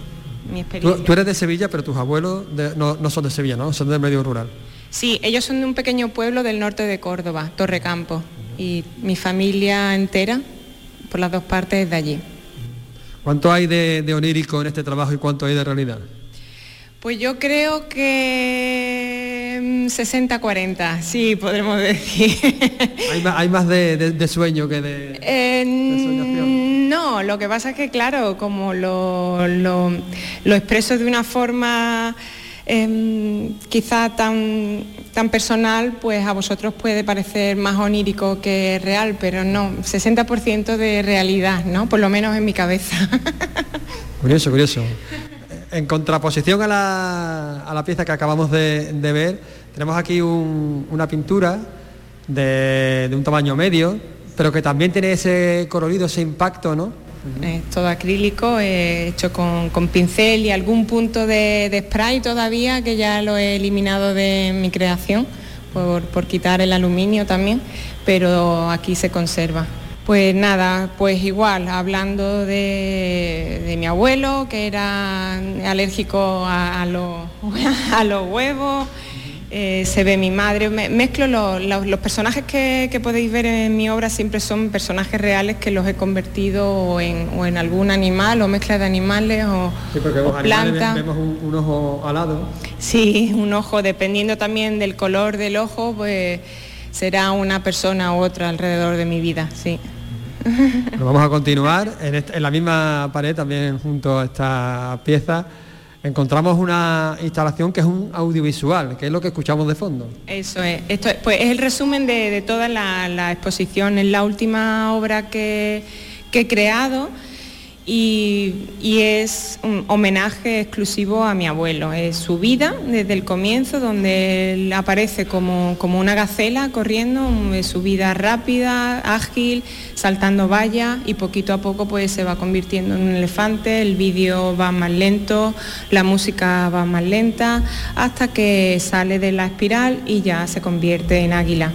mi Tú, experiencia. tú eres de Sevilla, pero tus abuelos de- no, no son de Sevilla, ¿no? Son del medio rural. Sí, ellos son de un pequeño pueblo del norte de Córdoba, Torrecampo, y mi familia entera, por las dos partes, es de allí. ¿Cuánto hay de, de onírico en este trabajo y cuánto hay de realidad? Pues yo creo que mm, 60-40, sí, podremos decir. Hay más, hay más de, de- de sueño que de... Eh, no, lo que pasa es que, claro, como lo, lo- lo expreso de una forma em, quizá tan, tan personal, pues a vosotros puede parecer más onírico que real, pero no, 60% de realidad, ¿no? Por lo menos en mi cabeza. Curioso, curioso. En contraposición a la, a la pieza que acabamos de, de ver, tenemos aquí un- una pintura de, un tamaño medio, pero que también tiene ese colorido, ese impacto, ¿no? Es todo acrílico, hecho con, pincel y algún punto de, spray todavía, que ya lo he eliminado de mi creación, por quitar el aluminio también, pero aquí se conserva. Pues nada, pues igual, hablando de, mi abuelo, que era alérgico a, los huevos, eh, se ve mi madre, mezclo los, personajes que, podéis ver en mi obra siempre son personajes reales que los he convertido en, o en algún animal o mezcla de animales o, sí, porque plantas. Vemos un, ojo alado. Sí, un ojo, dependiendo también del color del ojo, pues será una persona u otra alrededor de mi vida, sí vamos a continuar. En, la misma pared, también junto a esta pieza, encontramos una instalación que es un audiovisual, que es lo que escuchamos de fondo. Eso es. Esto es, pues es el resumen de, toda la, exposición. Es la última obra que he creado y, es un homenaje exclusivo a mi abuelo. Es su vida desde el comienzo, donde él aparece como, una gacela corriendo, su vida rápida, ágil, saltando vallas y poquito a poco pues se va convirtiendo en un elefante, el vídeo va más lento, la música va más lenta, hasta que sale de la espiral y ya se convierte en águila.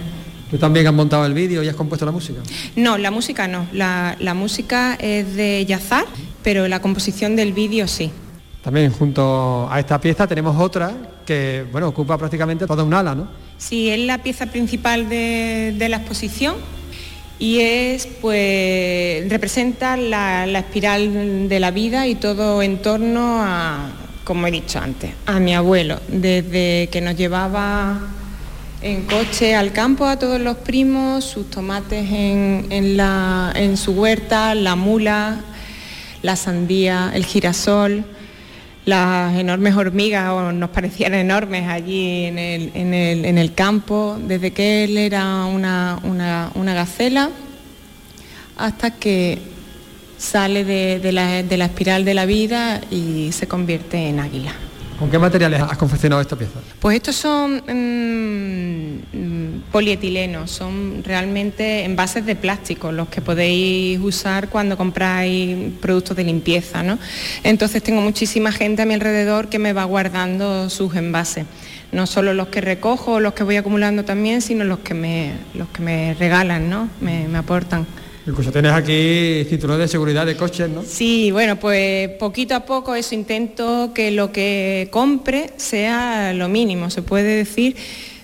¿Tú también has montado el vídeo y has compuesto la música? No, la música no. La, música es de Yazar, pero la composición del vídeo sí. También junto a esta pieza tenemos otra que bueno, ocupa prácticamente toda un ala, ¿no? Sí, es la pieza principal de, la exposición y es pues representa la, la, espiral de la vida y todo en torno a, como he dicho antes, a mi abuelo, desde que nos llevaba en coche al campo a todos los primos, sus tomates en, la, en su huerta, la mula, la sandía, el girasol, las enormes hormigas, o nos parecían enormes allí en el, campo, desde que él era una, una, gacela hasta que sale de, la, de la espiral de la vida y se convierte en águila. ¿Con qué materiales has confeccionado esta pieza? Pues estos son mm, polietilenos, son realmente envases de plástico, los que podéis usar cuando compráis productos de limpieza. ¿no? Entonces tengo muchísima gente a mi alrededor que me va guardando sus envases. No solo los que recojo, los que voy acumulando también, sino los que me, los que me regalan, ¿no? me aportan. Incluso tienes aquí cinturón de seguridad de coches, ¿no? Sí, bueno, pues poquito a poco eso intento que lo que compre sea lo mínimo. Se puede decir,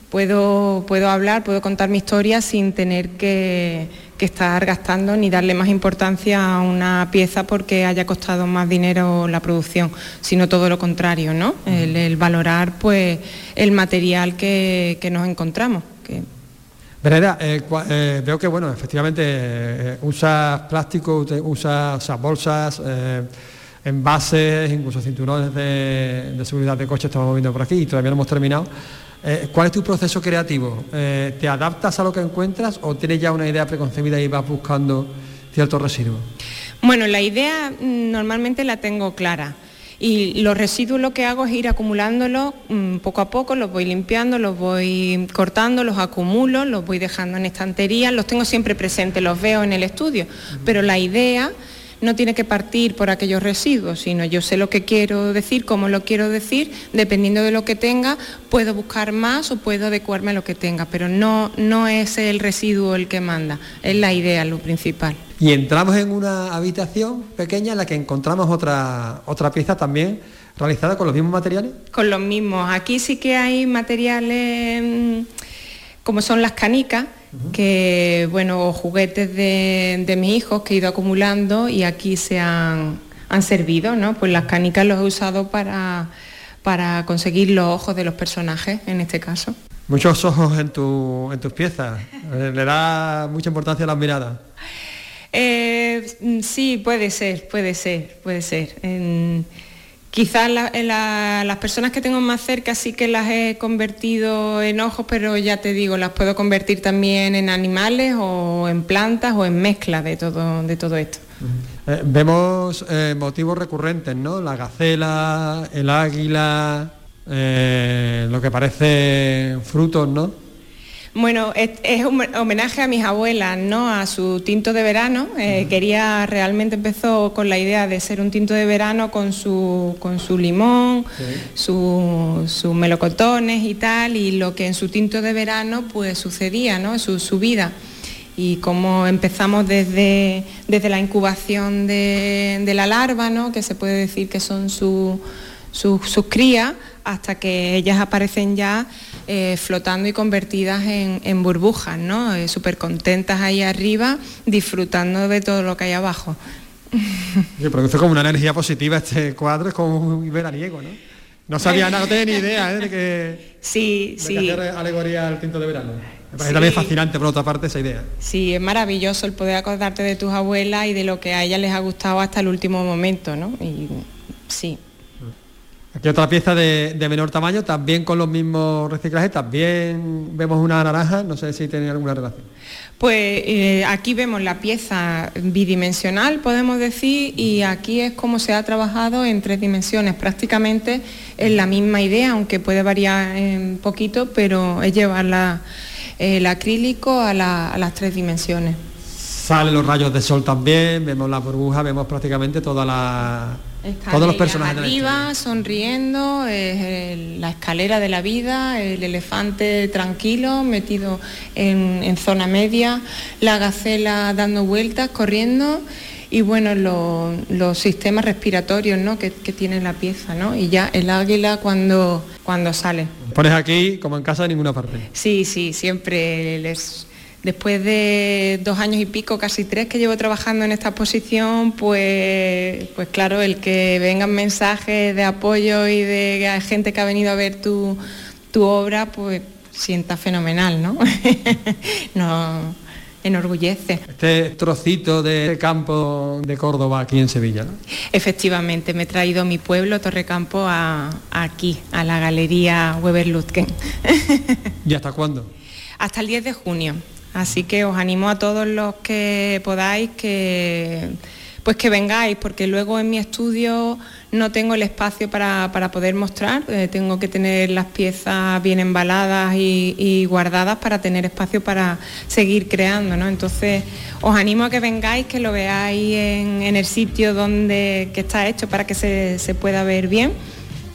puedo, puedo hablar, puedo contar mi historia sin tener que, estar gastando ni darle más importancia a una pieza porque haya costado más dinero la producción, sino todo lo contrario, ¿no? El, valorar pues el material que, que nos encontramos. Que, Vereda, eh, eh, veo que bueno, efectivamente eh, usas plástico, usas, bolsas, envases, incluso cinturones de, seguridad de coche estamos viendo por aquí y todavía no hemos terminado. ¿Cuál es tu proceso creativo? ¿Te adaptas a lo que encuentras o tienes ya una idea preconcebida y vas buscando ciertos residuos? Bueno, la idea mm, normalmente la tengo clara. Y los residuos lo que hago es ir acumulándolos mm, poco a poco, los voy limpiando, los voy cortando, los acumulo, los voy dejando en estantería, los tengo siempre presentes, los veo en el estudio, pero la idea no tiene que partir por aquellos residuos, sino yo sé lo que quiero decir, cómo lo quiero decir, dependiendo de lo que tenga, puedo buscar más o puedo adecuarme a lo que tenga, pero no, no es el residuo el que manda, es la idea lo principal. Y entramos en una habitación pequeña en la que encontramos otra, otra pieza también realizada con los mismos materiales. Con los mismos. Aquí sí que hay materiales mm, como son las canicas, que bueno, juguetes de, mis hijos que he ido acumulando y aquí se han, servido, ¿no? Pues las canicas los he usado para, para conseguir los ojos de los personajes, en este caso. Muchos ojos en, tu, en tus piezas. Eh, ¿Le da mucha importancia a las miradas? Eh, sí, puede ser, puede ser, puede ser. quizás las personas que tengo más cerca sí que las he convertido en ojos, pero ya te digo, las puedo convertir también en animales o en plantas o en mezcla de todo, de todo esto. Eh, vemos eh, motivos recurrentes, ¿no? La gacela, el águila, lo que parece frutos, ¿no? Bueno, es, un homenaje a mis abuelas, ¿no? A su tinto de verano. Eh, quería, realmente empezó con la idea de ser un tinto de verano con su, con su limón, sus melocotones y tal, y lo que en su tinto de verano pues sucedía, ¿no? Su, su vida y cómo empezamos desde, desde la incubación de, la larva, ¿no? que se puede decir que son sus crías, hasta que ellas aparecen ya eh, flotando y convertidas en, burbujas, ¿no? Eh, súper contentas ahí arriba, disfrutando de todo lo que hay abajo. Sí, produce como una energía positiva este cuadro, es como muy veraniego, ¿no? No sabía nada, no tenía ni idea ¿eh? de que... Sí, de sí. Que hacer alegoría al tinto de verano. Me parece también fascinante por otra parte esa idea. Sí, es maravilloso el poder acordarte de tus abuelas y de lo que a ellas les ha gustado hasta el último momento, ¿no? Y sí. Aquí otra pieza de, menor tamaño, también con los mismos reciclajes, también vemos una naranja, no sé si tiene alguna relación. Pues eh, aquí vemos la pieza bidimensional, podemos decir, y aquí es como se ha trabajado en tres dimensiones, prácticamente es la misma idea, aunque puede variar un poquito, pero es llevarla el acrílico a, las tres dimensiones. Salen los rayos de sol también, vemos la burbuja, vemos prácticamente toda la, todos los personajes. Arriba, sonriendo, la escalera de la vida, el elefante tranquilo, metido en, zona media, la gacela dando vueltas, corriendo y bueno, los sistemas respiratorios ¿no? que, tiene la pieza, ¿no? Y ya el águila cuando, cuando sale. Pones aquí como en casa de ninguna parte. Sí, sí, siempre les... Después de dos años y pico, casi tres que llevo trabajando en esta exposición, pues, pues claro, el que vengan mensajes de apoyo y de gente que ha venido a ver tu, tu obra, pues sienta fenomenal, ¿no? no enorgullece. Este trocito de campo de Córdoba aquí en Sevilla, ¿no? Efectivamente, me he traído mi pueblo, Torrecampo, a, aquí, a la Galería Weber Lutgen. ¿Y hasta cuándo? Hasta el 10 de junio. Así que os animo a todos los que podáis que pues que vengáis, porque luego en mi estudio no tengo el espacio para, poder mostrar, eh, tengo que tener las piezas bien embaladas y, guardadas para tener espacio para seguir creando, ¿no? Entonces os animo a que vengáis, que lo veáis en, el sitio donde que está hecho para que se, pueda ver bien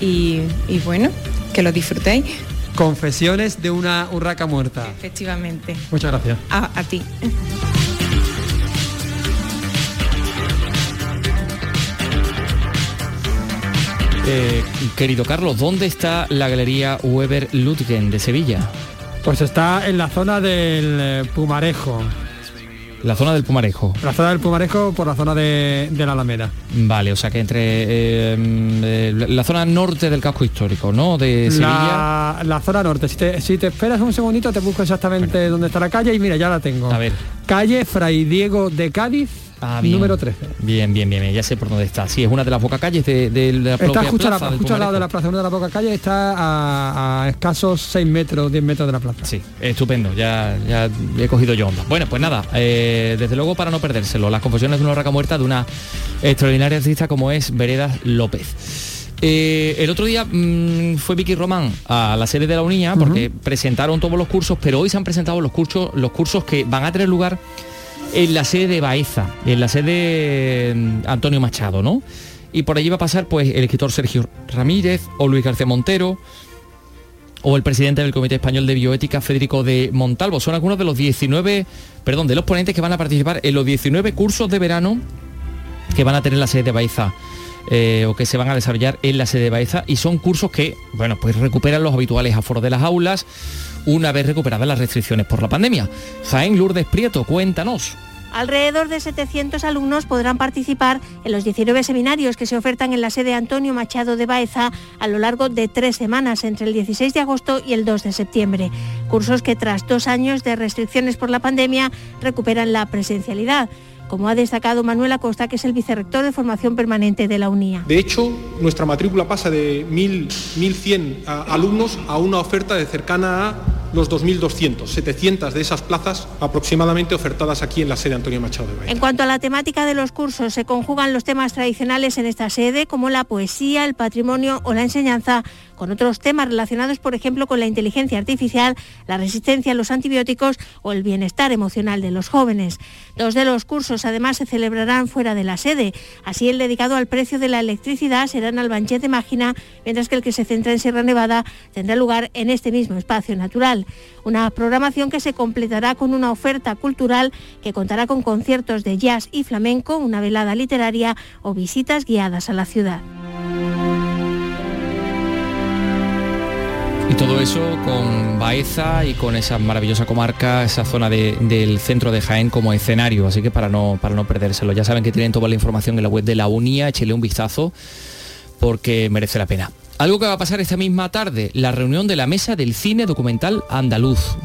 y, bueno, que lo disfrutéis. Confesiones de una urraca muerta. Efectivamente. Muchas gracias. a ti. Eh, querido Carlos, ¿dónde está la Galería Weber Ludgen de Sevilla? Pues está en la zona del eh, Pumarejo. La zona del Pumarejo. La zona del Pumarejo por la zona de, la Alameda. Vale, o sea que entre eh, la zona norte del casco histórico, ¿no? De Sevilla. La, zona norte. Si te, esperas un segundito, te busco exactamente dónde está la calle y mira, ya la tengo. A ver. Calle Fray Diego de Cádiz, Ah, número 13. Bien, bien, bien, ya sé por dónde está. Sí, es una de las pocas calles de, la propia Está justo, plaza, justo al lado de la plaza, una de las pocas calles está a, escasos 6 metros, 10 metros de la plaza. Sí, estupendo, ya, ya he cogido yo onda. Bueno, pues nada, eh, desde luego para no perdérselo, las confesiones de una raca muerta de una extraordinaria artista como es Veredas López. Eh, el otro día mm, fue Vicky Román a la sede de la UNIA porque presentaron todos los cursos, pero hoy se han presentado los cursos, los cursos que van a tener lugar en la sede de Baeza, en la sede de mm, Antonio Machado, ¿no? Y por allí va a pasar pues el escritor Sergio Ramírez o Luis García Montero o el presidente del Comité Español de Bioética, Federico de Montalvo. Son algunos de los 19, perdón, de los ponentes que van a participar en los 19 cursos de verano que van a tener la sede de Baeza. Eh, o que se van a desarrollar en la sede de Baeza y son cursos que, bueno, pues recuperan los habituales aforos de las aulas, una vez recuperadas las restricciones por la pandemia. Jaén Lourdes Prieto, cuéntanos. Alrededor de 700 alumnos podrán participar en los 19 seminarios que se ofertan en la sede Antonio Machado de Baeza a lo largo de tres semanas, entre el 16 de agosto y el 2 de septiembre. Cursos que tras dos años de restricciones por la pandemia recuperan la presencialidad como ha destacado Manuel Acosta, que es el vicerrector de formación permanente de la UNIA. De hecho, nuestra matrícula pasa de 1.100 alumnos a una oferta de cercana a los 2.200, 700 de esas plazas aproximadamente ofertadas aquí en la sede Antonio Machado de Baeza. En cuanto a la temática de los cursos, se conjugan los temas tradicionales en esta sede, como la poesía, el patrimonio o la enseñanza, con otros temas relacionados, por ejemplo, con la inteligencia artificial, la resistencia a los antibióticos o el bienestar emocional de los jóvenes. Dos de los cursos además se celebrarán fuera de la sede. Así el dedicado al precio de la electricidad será en Albanchet de Mágina, mientras que el que se centra en Sierra Nevada tendrá lugar en este mismo espacio natural. Una programación que se completará con una oferta cultural que contará con conciertos de jazz y flamenco, una velada literaria o visitas guiadas a la ciudad. Y todo eso con Baeza y con esa maravillosa comarca, esa zona del centro de Jaén como escenario, así que para no, para no perdérselo. Ya saben que tienen toda la información en la web de la UNIA, échele un vistazo porque merece la pena. Algo que va a pasar esta misma tarde, la reunión de la mesa del cine documental andaluz,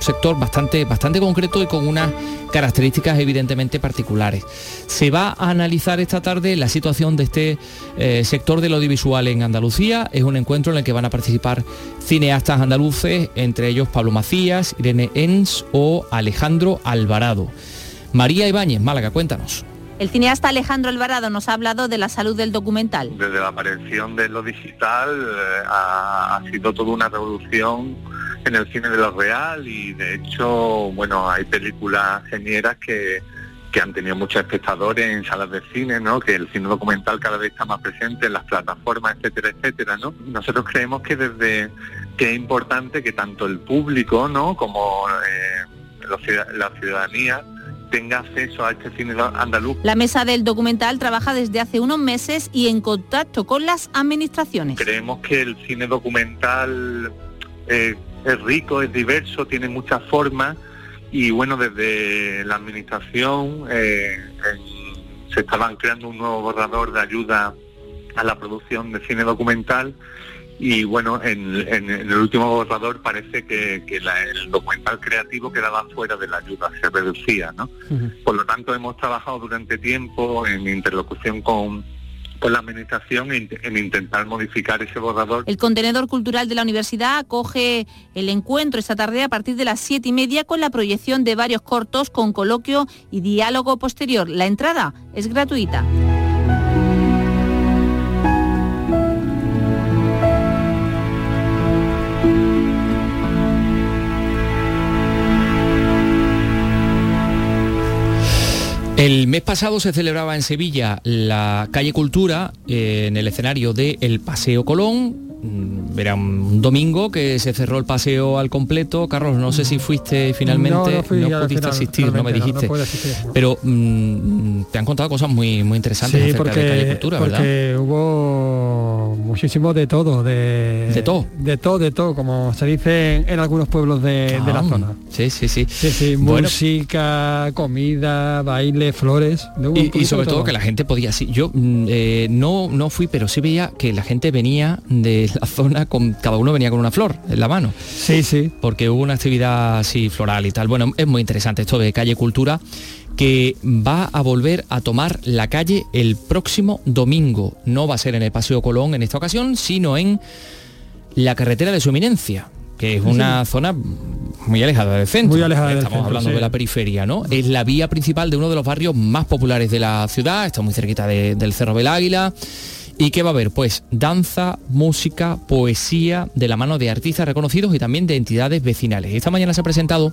un sector bastante, bastante concreto y con unas características evidentemente particulares. Se va a analizar esta tarde la situación de este eh, sector del audiovisual en Andalucía. Es un encuentro en el que van a participar cineastas andaluces, entre ellos Pablo Macías, Irene Ens o Alejandro Alvarado. María Ibáñez, Málaga, cuéntanos. El cineasta Alejandro Alvarado nos ha hablado de la salud del documental. Desde la aparición de lo digital eh, ha, sido toda una revolución en el cine de lo real y de hecho, bueno, hay películas genieras que, que han tenido muchos espectadores en salas de cine, ¿no? Que el cine documental cada vez está más presente en las plataformas, etcétera, etcétera, ¿no? Nosotros creemos que desde que es importante que tanto el público, ¿no? Como eh, la ciudadanía tenga acceso a este cine andaluz. La mesa del documental trabaja desde hace unos meses y en contacto con las administraciones. Creemos que el cine documental eh, es rico, es diverso, tiene muchas formas y bueno, desde la administración eh, se estaban creando un nuevo borrador de ayuda a la producción de cine documental. Y bueno, en, el último borrador parece que, el documental creativo quedaba fuera de la ayuda, se reducía, ¿no? Por lo tanto, hemos trabajado durante tiempo en interlocución con, con la administración en, intentar modificar ese borrador. El contenedor cultural de la universidad acoge el encuentro esta tarde a partir de las siete y media con la proyección de varios cortos con coloquio y diálogo posterior. La entrada es gratuita. El mes pasado se celebraba en Sevilla la calle Cultura eh, en el escenario de El Paseo Colón Mm, era un domingo que se cerró el paseo al completo. Carlos, no sé si fuiste finalmente, no, pudiste asistir, no me dijiste. pero mm, te han contado cosas muy, muy interesantes acerca porque, de Calle Cultura, porque hubo muchísimo de todo, de, de todo. De todo, de todo, como se dice en, algunos pueblos de, la ah, zona. Sí, sí, sí. sí, música, comida, baile, flores. Y, sobre todo, que la gente podía, sí, yo mm, eh, no, no fui, pero sí veía que la gente venía de la zona, con cada uno venía con una flor en la mano. Sí, sí. Porque hubo una actividad así floral y tal. Bueno, es muy interesante esto de Calle Cultura que va a volver a tomar la calle el próximo domingo. No va a ser en el Paseo Colón en esta ocasión, sino en la carretera de su eminencia, que es una zona muy alejada del centro. Muy alejada Estamos hablando de la periferia, ¿no? Es la vía principal de uno de los barrios más populares de la ciudad, está muy cerquita del Cerro del Águila ¿Y qué va a haber? Pues danza, música, poesía de la mano de artistas reconocidos y también de entidades vecinales. Esta mañana se ha presentado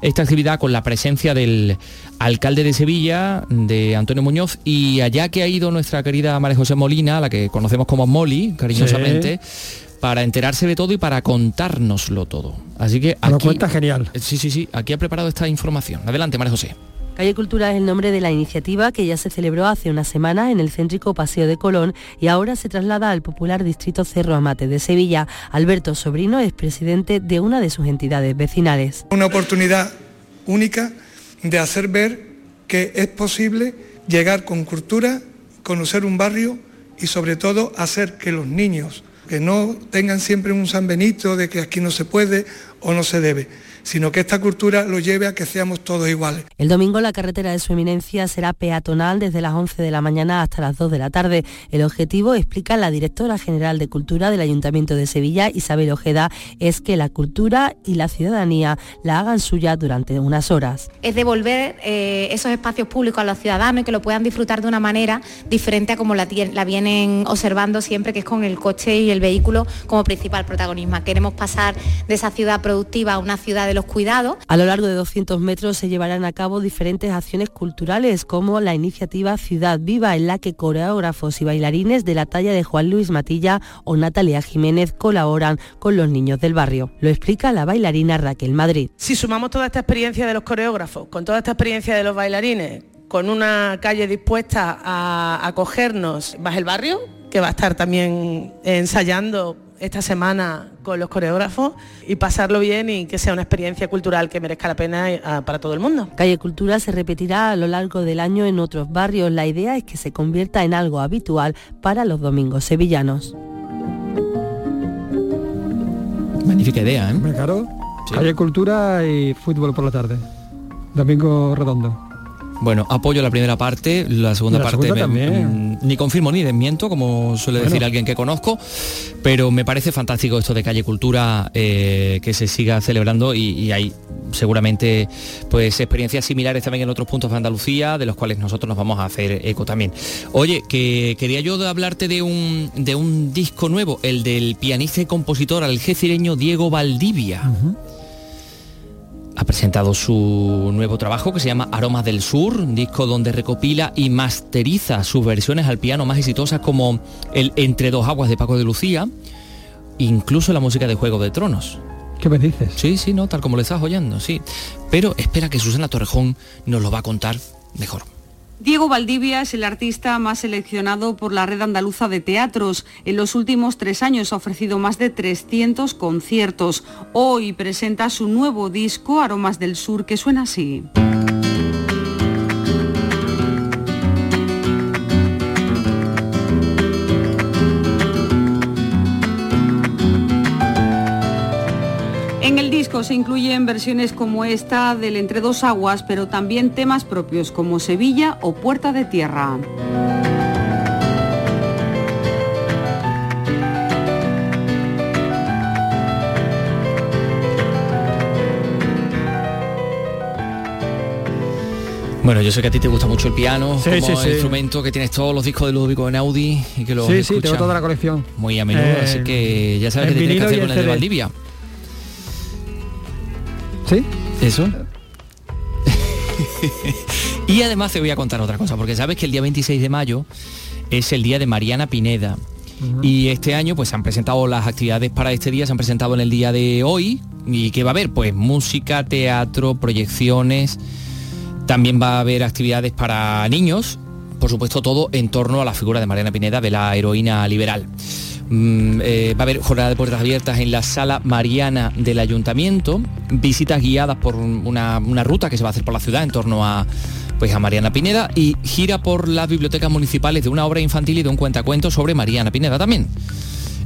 esta actividad con la presencia del alcalde de Sevilla, de Antonio Muñoz, y allá que ha ido nuestra querida María José Molina, la que conocemos como Molly, cariñosamente, para enterarse de todo y para contárnoslo todo. Así que aquí... Lo cuenta genial. Sí, sí, sí, aquí ha preparado esta información. Adelante, María José. Calle Cultura es el nombre de la iniciativa que ya se celebró hace una semana en el céntrico Paseo de Colón y ahora se traslada al popular distrito Cerro Amate de Sevilla. Alberto Sobrino es presidente de una de sus entidades vecinales. Una oportunidad única de hacer ver que es posible llegar con cultura, conocer un barrio y sobre todo hacer que los niños que no tengan siempre un San Benito de que aquí no se puede o no se debe, sino que esta cultura lo lleve a que seamos todos iguales. El domingo la carretera de su eminencia será peatonal desde las 11 de la mañana hasta las 2 de la tarde. El objetivo, explica la directora general de Cultura del Ayuntamiento de Sevilla, Isabel Ojeda, es que la cultura y la ciudadanía la hagan suya durante unas horas. Es devolver eh, esos espacios públicos a los ciudadanos y que lo puedan disfrutar de una manera diferente a como la, la vienen observando siempre, que es con el coche y el vehículo como principal protagonismo. Queremos pasar de esa ciudad productiva a una ciudad de los cuidados. A lo largo de 200 metros se llevarán a cabo diferentes acciones culturales como la iniciativa Ciudad Viva en la que coreógrafos y bailarines de la talla de Juan Luis Matilla o Natalia Jiménez colaboran con los niños del barrio. Lo explica la bailarina Raquel Madrid. Si sumamos toda esta experiencia de los coreógrafos, con toda esta experiencia de los bailarines, con una calle dispuesta a acogernos, más el barrio, que va a estar también ensayando esta semana con los coreógrafos y pasarlo bien y que sea una experiencia cultural que merezca la pena eh, para todo el mundo. Calle Cultura se repetirá a lo largo del año en otros barrios. La idea es que se convierta en algo habitual para los domingos sevillanos. Magnífica idea, ¿eh? Claro. Calle Cultura y fútbol por la tarde. Domingo redondo. Bueno, apoyo la primera parte, la segunda parte mm, ni confirmo ni desmiento, como suele decir alguien que conozco, pero me parece fantástico esto de Calle Cultura eh, que se siga celebrando y, hay seguramente pues experiencias similares también en otros puntos de Andalucía, de los cuales nosotros nos vamos a hacer eco también. Oye, que quería yo hablarte de un, de un disco nuevo, el del pianista y compositor algecireño Diego Valdivia ha presentado su nuevo trabajo que se llama Aromas del Sur, un disco donde recopila y masteriza sus versiones al piano más exitosas como el Entre dos aguas de Paco de Lucía, incluso la música de Juego de Tronos. ¿Qué me dices? Sí, sí, no, tal como le estás oyendo, sí. Pero espera que Susana Torrejón nos lo va a contar mejor. Diego Valdivia es el artista más seleccionado por la red andaluza de teatros. En los últimos tres años ha ofrecido más de 300 conciertos. Hoy presenta su nuevo disco, Aromas del Sur, que suena así. Disco se incluyen versiones como esta del Entre dos aguas, pero también temas propios como Sevilla o Puerta de Tierra. Bueno, yo sé que a ti te gusta mucho el piano como instrumento, que tienes todos los discos de Ludovico en Audi y que los Sí, sí, tengo toda la colección. Muy a menudo, así eh, que ya sabes que tienes que hacer con el de Valdivia. ¿Sí? Eso. y además te voy a contar otra cosa, porque sabes que el día 26 de mayo es el día de Mariana Pineda. Y este año pues se han presentado las actividades para este día, se han presentado en el día de hoy. ¿Y qué va a haber? Pues música, teatro, proyecciones. También va a haber actividades para niños. Por supuesto todo en torno a la figura de Mariana Pineda, de la heroína liberal. Mm, eh, va a haber jornada de puertas abiertas en la sala Mariana del Ayuntamiento, visitas guiadas por una, ruta que se va a hacer por la ciudad en torno a pues a Mariana Pineda y gira por las bibliotecas municipales de una obra infantil y de un cuentacuentos sobre Mariana Pineda también.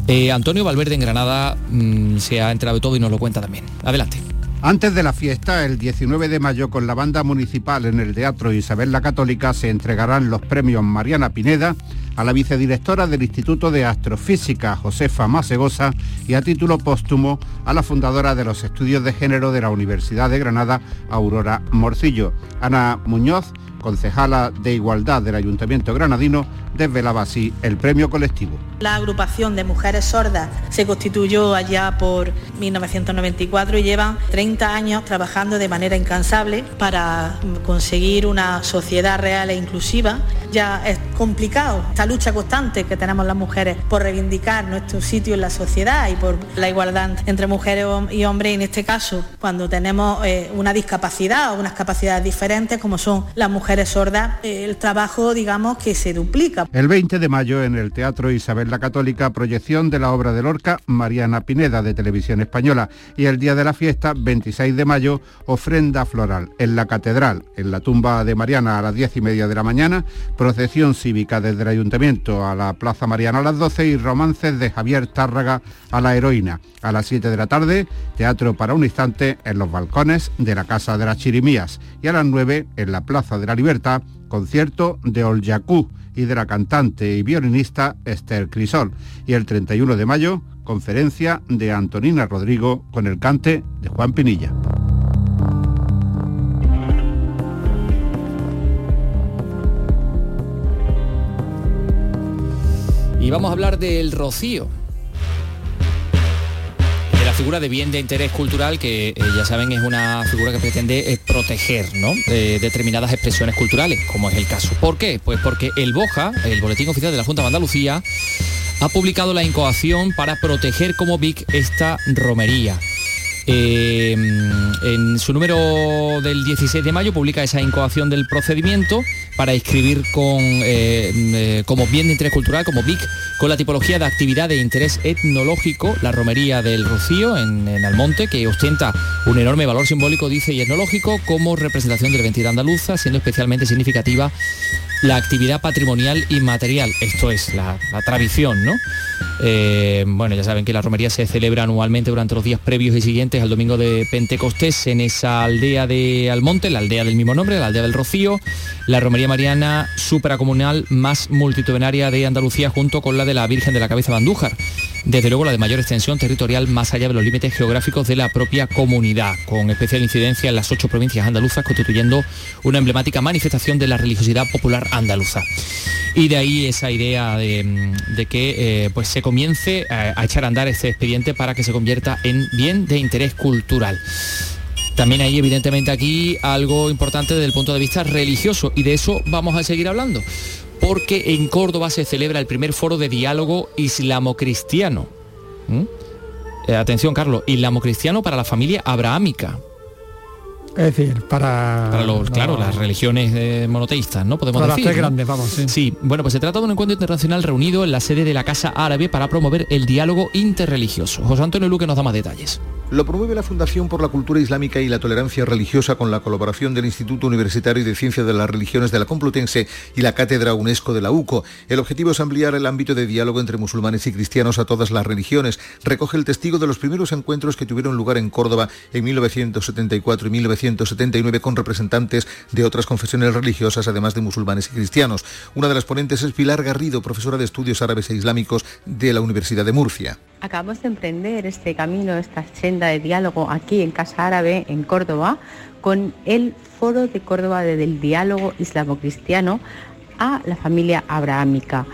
Eh, Antonio Valverde en Granada mm, se ha enterado de todo y nos lo cuenta también. Adelante. Antes de la fiesta, el 19 de mayo, con la banda municipal en el Teatro Isabel la Católica, se entregarán los premios Mariana Pineda a la vicedirectora del Instituto de Astrofísica, Josefa Masegosa, y a título póstumo a la fundadora de los estudios de género de la Universidad de Granada, Aurora Morcillo. Ana Muñoz, concejala de Igualdad del Ayuntamiento Granadino, desvelaba así el premio colectivo. La agrupación de mujeres sordas se constituyó allá por 1994 y llevan 30 años trabajando de manera incansable para conseguir una sociedad real e inclusiva. Ya es complicado lucha constante que tenemos las mujeres por reivindicar nuestro sitio en la sociedad y por la igualdad entre mujeres y hombres. En este caso, cuando tenemos eh, una discapacidad o unas capacidades diferentes como son las mujeres sordas, eh, el trabajo, digamos, que se duplica. El 20 de mayo en el Teatro Isabel la Católica, proyección de la obra de Lorca Mariana Pineda de Televisión Española y el día de la fiesta, 26 de mayo, ofrenda floral en la Catedral, en la tumba de Mariana a las 10 y media de la mañana, procesión cívica desde el Ayuntamiento A la Plaza Mariana a las 12 y Romances de Javier Tárraga a la Heroína. A las 7 de la tarde, Teatro para un instante en los balcones de la Casa de las Chirimías. Y a las 9, en la Plaza de la Libertad, concierto de Olyakú y de la cantante y violinista Esther Crisol. Y el 31 de mayo, conferencia de Antonina Rodrigo con el cante de Juan Pinilla. Y vamos a hablar del rocío. De la figura de bien de interés cultural que eh, ya saben es una figura que pretende eh, proteger ¿no? Eh, determinadas expresiones culturales, como es el caso. ¿Por qué? Pues porque el BOJA, el Boletín Oficial de la Junta de Andalucía, ha publicado la incoación para proteger como BIC esta romería. Eh, en su número del 16 de mayo publica esa incoación del procedimiento para inscribir con, eh, eh, como bien de interés cultural, como BIC, con la tipología de actividad de interés etnológico, la romería del Rocío en, en Almonte, que ostenta un enorme valor simbólico, dice, y etnológico como representación de la identidad andaluza, siendo especialmente significativa la actividad patrimonial inmaterial. Esto es la, tradición, ¿no? Eh, bueno, ya saben que la romería se celebra anualmente durante los días previos y siguientes al domingo de Pentecostés en esa aldea de Almonte, la aldea del mismo nombre, la aldea del Rocío, la romería mariana supracomunal más multitudinaria de Andalucía junto con la de la Virgen de la Cabeza de Andújar. Desde luego la de mayor extensión territorial más allá de los límites geográficos de la propia comunidad, con especial incidencia en las ocho provincias andaluzas, constituyendo una emblemática manifestación de la religiosidad popular andaluza. Y de ahí esa idea de, de que eh, pues se comience a, a echar a andar este expediente para que se convierta en bien de interés cultural. También hay evidentemente aquí algo importante desde el punto de vista religioso y de eso vamos a seguir hablando, porque en Córdoba se celebra el primer foro de diálogo islamo-cristiano. ¿Mm? Eh, atención, Carlos, islamo-cristiano para la familia abrahámica. Es decir, para... Para los, claro, las religiones eh, monoteístas, ¿no? Podemos Para las tres ¿no? grandes, vamos, sí. Sí, bueno, pues se trata de un encuentro internacional reunido en la sede de la Casa Árabe para promover el diálogo interreligioso. José Antonio Luque nos da más detalles. Lo promueve la Fundación por la Cultura Islámica y la Tolerancia Religiosa con la colaboración del Instituto Universitario de Ciencias de las Religiones de la Complutense y la Cátedra UNESCO de la UCO. El objetivo es ampliar el ámbito de diálogo entre musulmanes y cristianos a todas las religiones. Recoge el testigo de los primeros encuentros que tuvieron lugar en Córdoba en 1974 y 1979 con representantes de otras confesiones religiosas, además de musulmanes y cristianos. Una de las ponentes es Pilar Garrido, profesora de Estudios Árabes e Islámicos de la Universidad de Murcia. Acabamos de emprender este camino, esta senda de diálogo aquí en Casa Árabe, en Córdoba, con el Foro de Córdoba de- del Diálogo Islamo-Cristiano a la familia abrahámica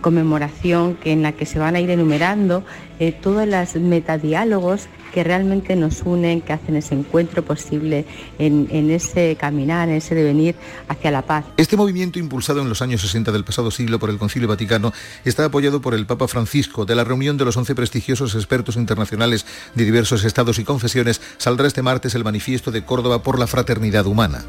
conmemoración que en la que se van a ir enumerando eh, todos los metadiálogos que realmente nos unen, que hacen ese encuentro posible en, en ese caminar, en ese devenir hacia la paz. Este movimiento, impulsado en los años 60 del pasado siglo por el Concilio Vaticano, está apoyado por el Papa Francisco. De la reunión de los 11 prestigiosos expertos internacionales de diversos estados y confesiones saldrá este martes el manifiesto de Córdoba por la fraternidad humana.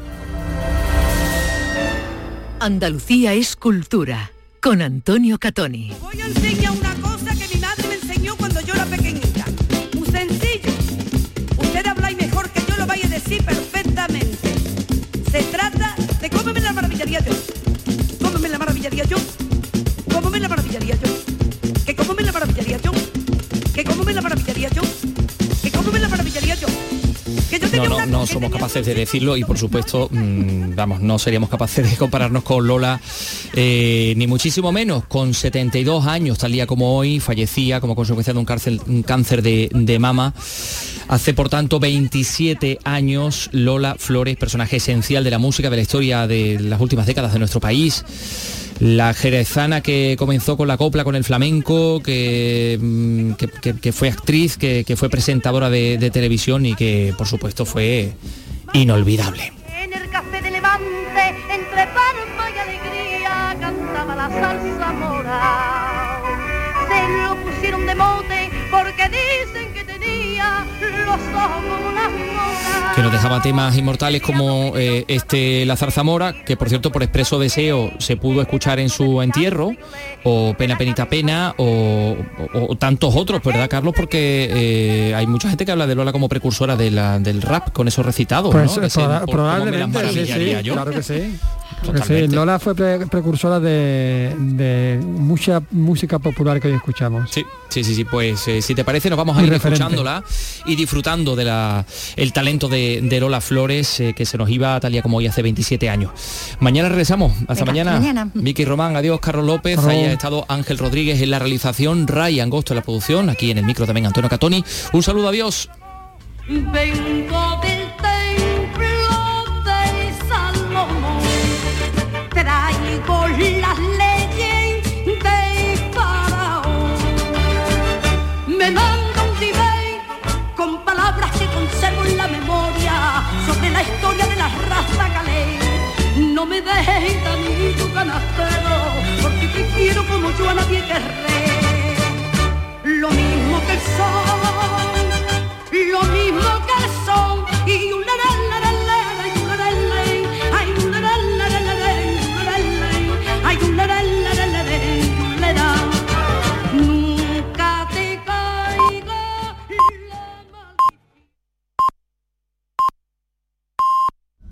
Andalucía es cultura. Con Antonio Catoni. Voy a enseñar una cosa que mi madre me enseñó cuando yo era pequeñita. Muy sencillo. Usted habláis mejor que yo lo vaya a decir perfectamente. Se trata de cómo me la maravillaría yo. Cómo me la maravillaría yo. Cómo me la maravillaría yo. Que cómo me la maravillaría yo. Que cómo me la maravillaría yo. Que yo No, tenía no, no somos capaces de decirlo y por supuesto, mm, vamos, no seríamos capaces de compararnos con Lola, eh, ni muchísimo menos. Con 72 años, tal día como hoy, fallecía como consecuencia de un cáncer, un cáncer de, de mama. Hace por tanto 27 años Lola Flores, personaje esencial de la música, de la historia de las últimas décadas de nuestro país. La jerezana que comenzó con la copla, con el flamenco, que, mm, que- que- que fue actriz, que, fue presentadora de, de televisión y que por supuesto fue inolvidable. En el café de Levante, entre palma y alegría, cantaba la salsa mora. Se lo pusieron de mote porque dicen que tenía los ojos como unas moras. Que nos dejaba temas inmortales como eh, este La Zarzamora, que por cierto por expreso deseo se pudo escuchar en su entierro, o Pena Penita Pena, o, o- o tantos otros, ¿verdad, Carlos? Porque eh, hay mucha gente que habla de Lola como precursora de la- del rap con esos recitados, Pues ¿no? por- me las probablemente, sí, sí, yo. claro que sí. Sí, Lola fue pre- precursora de, de mucha música popular que hoy escuchamos. Sí, sí, sí, sí, pues eh, si te parece nos vamos a Muy ir referente. escuchándola y disfrutando de la, el talento de, de Lola Flores eh, que se nos iba tal día como hoy hace 27 años. Mañana regresamos, hasta Venga, mañana. mañana. Vicky Román, adiós Carlos López, ahí ha estado Ángel Rodríguez en la realización, Ray Angosto en la producción, aquí en el micro también Antonio Catoni. Un saludo, adiós. Vengo del No me dejes tanito canastero, porque te quiero como yo a nadie querré. Lo mismo que el sol.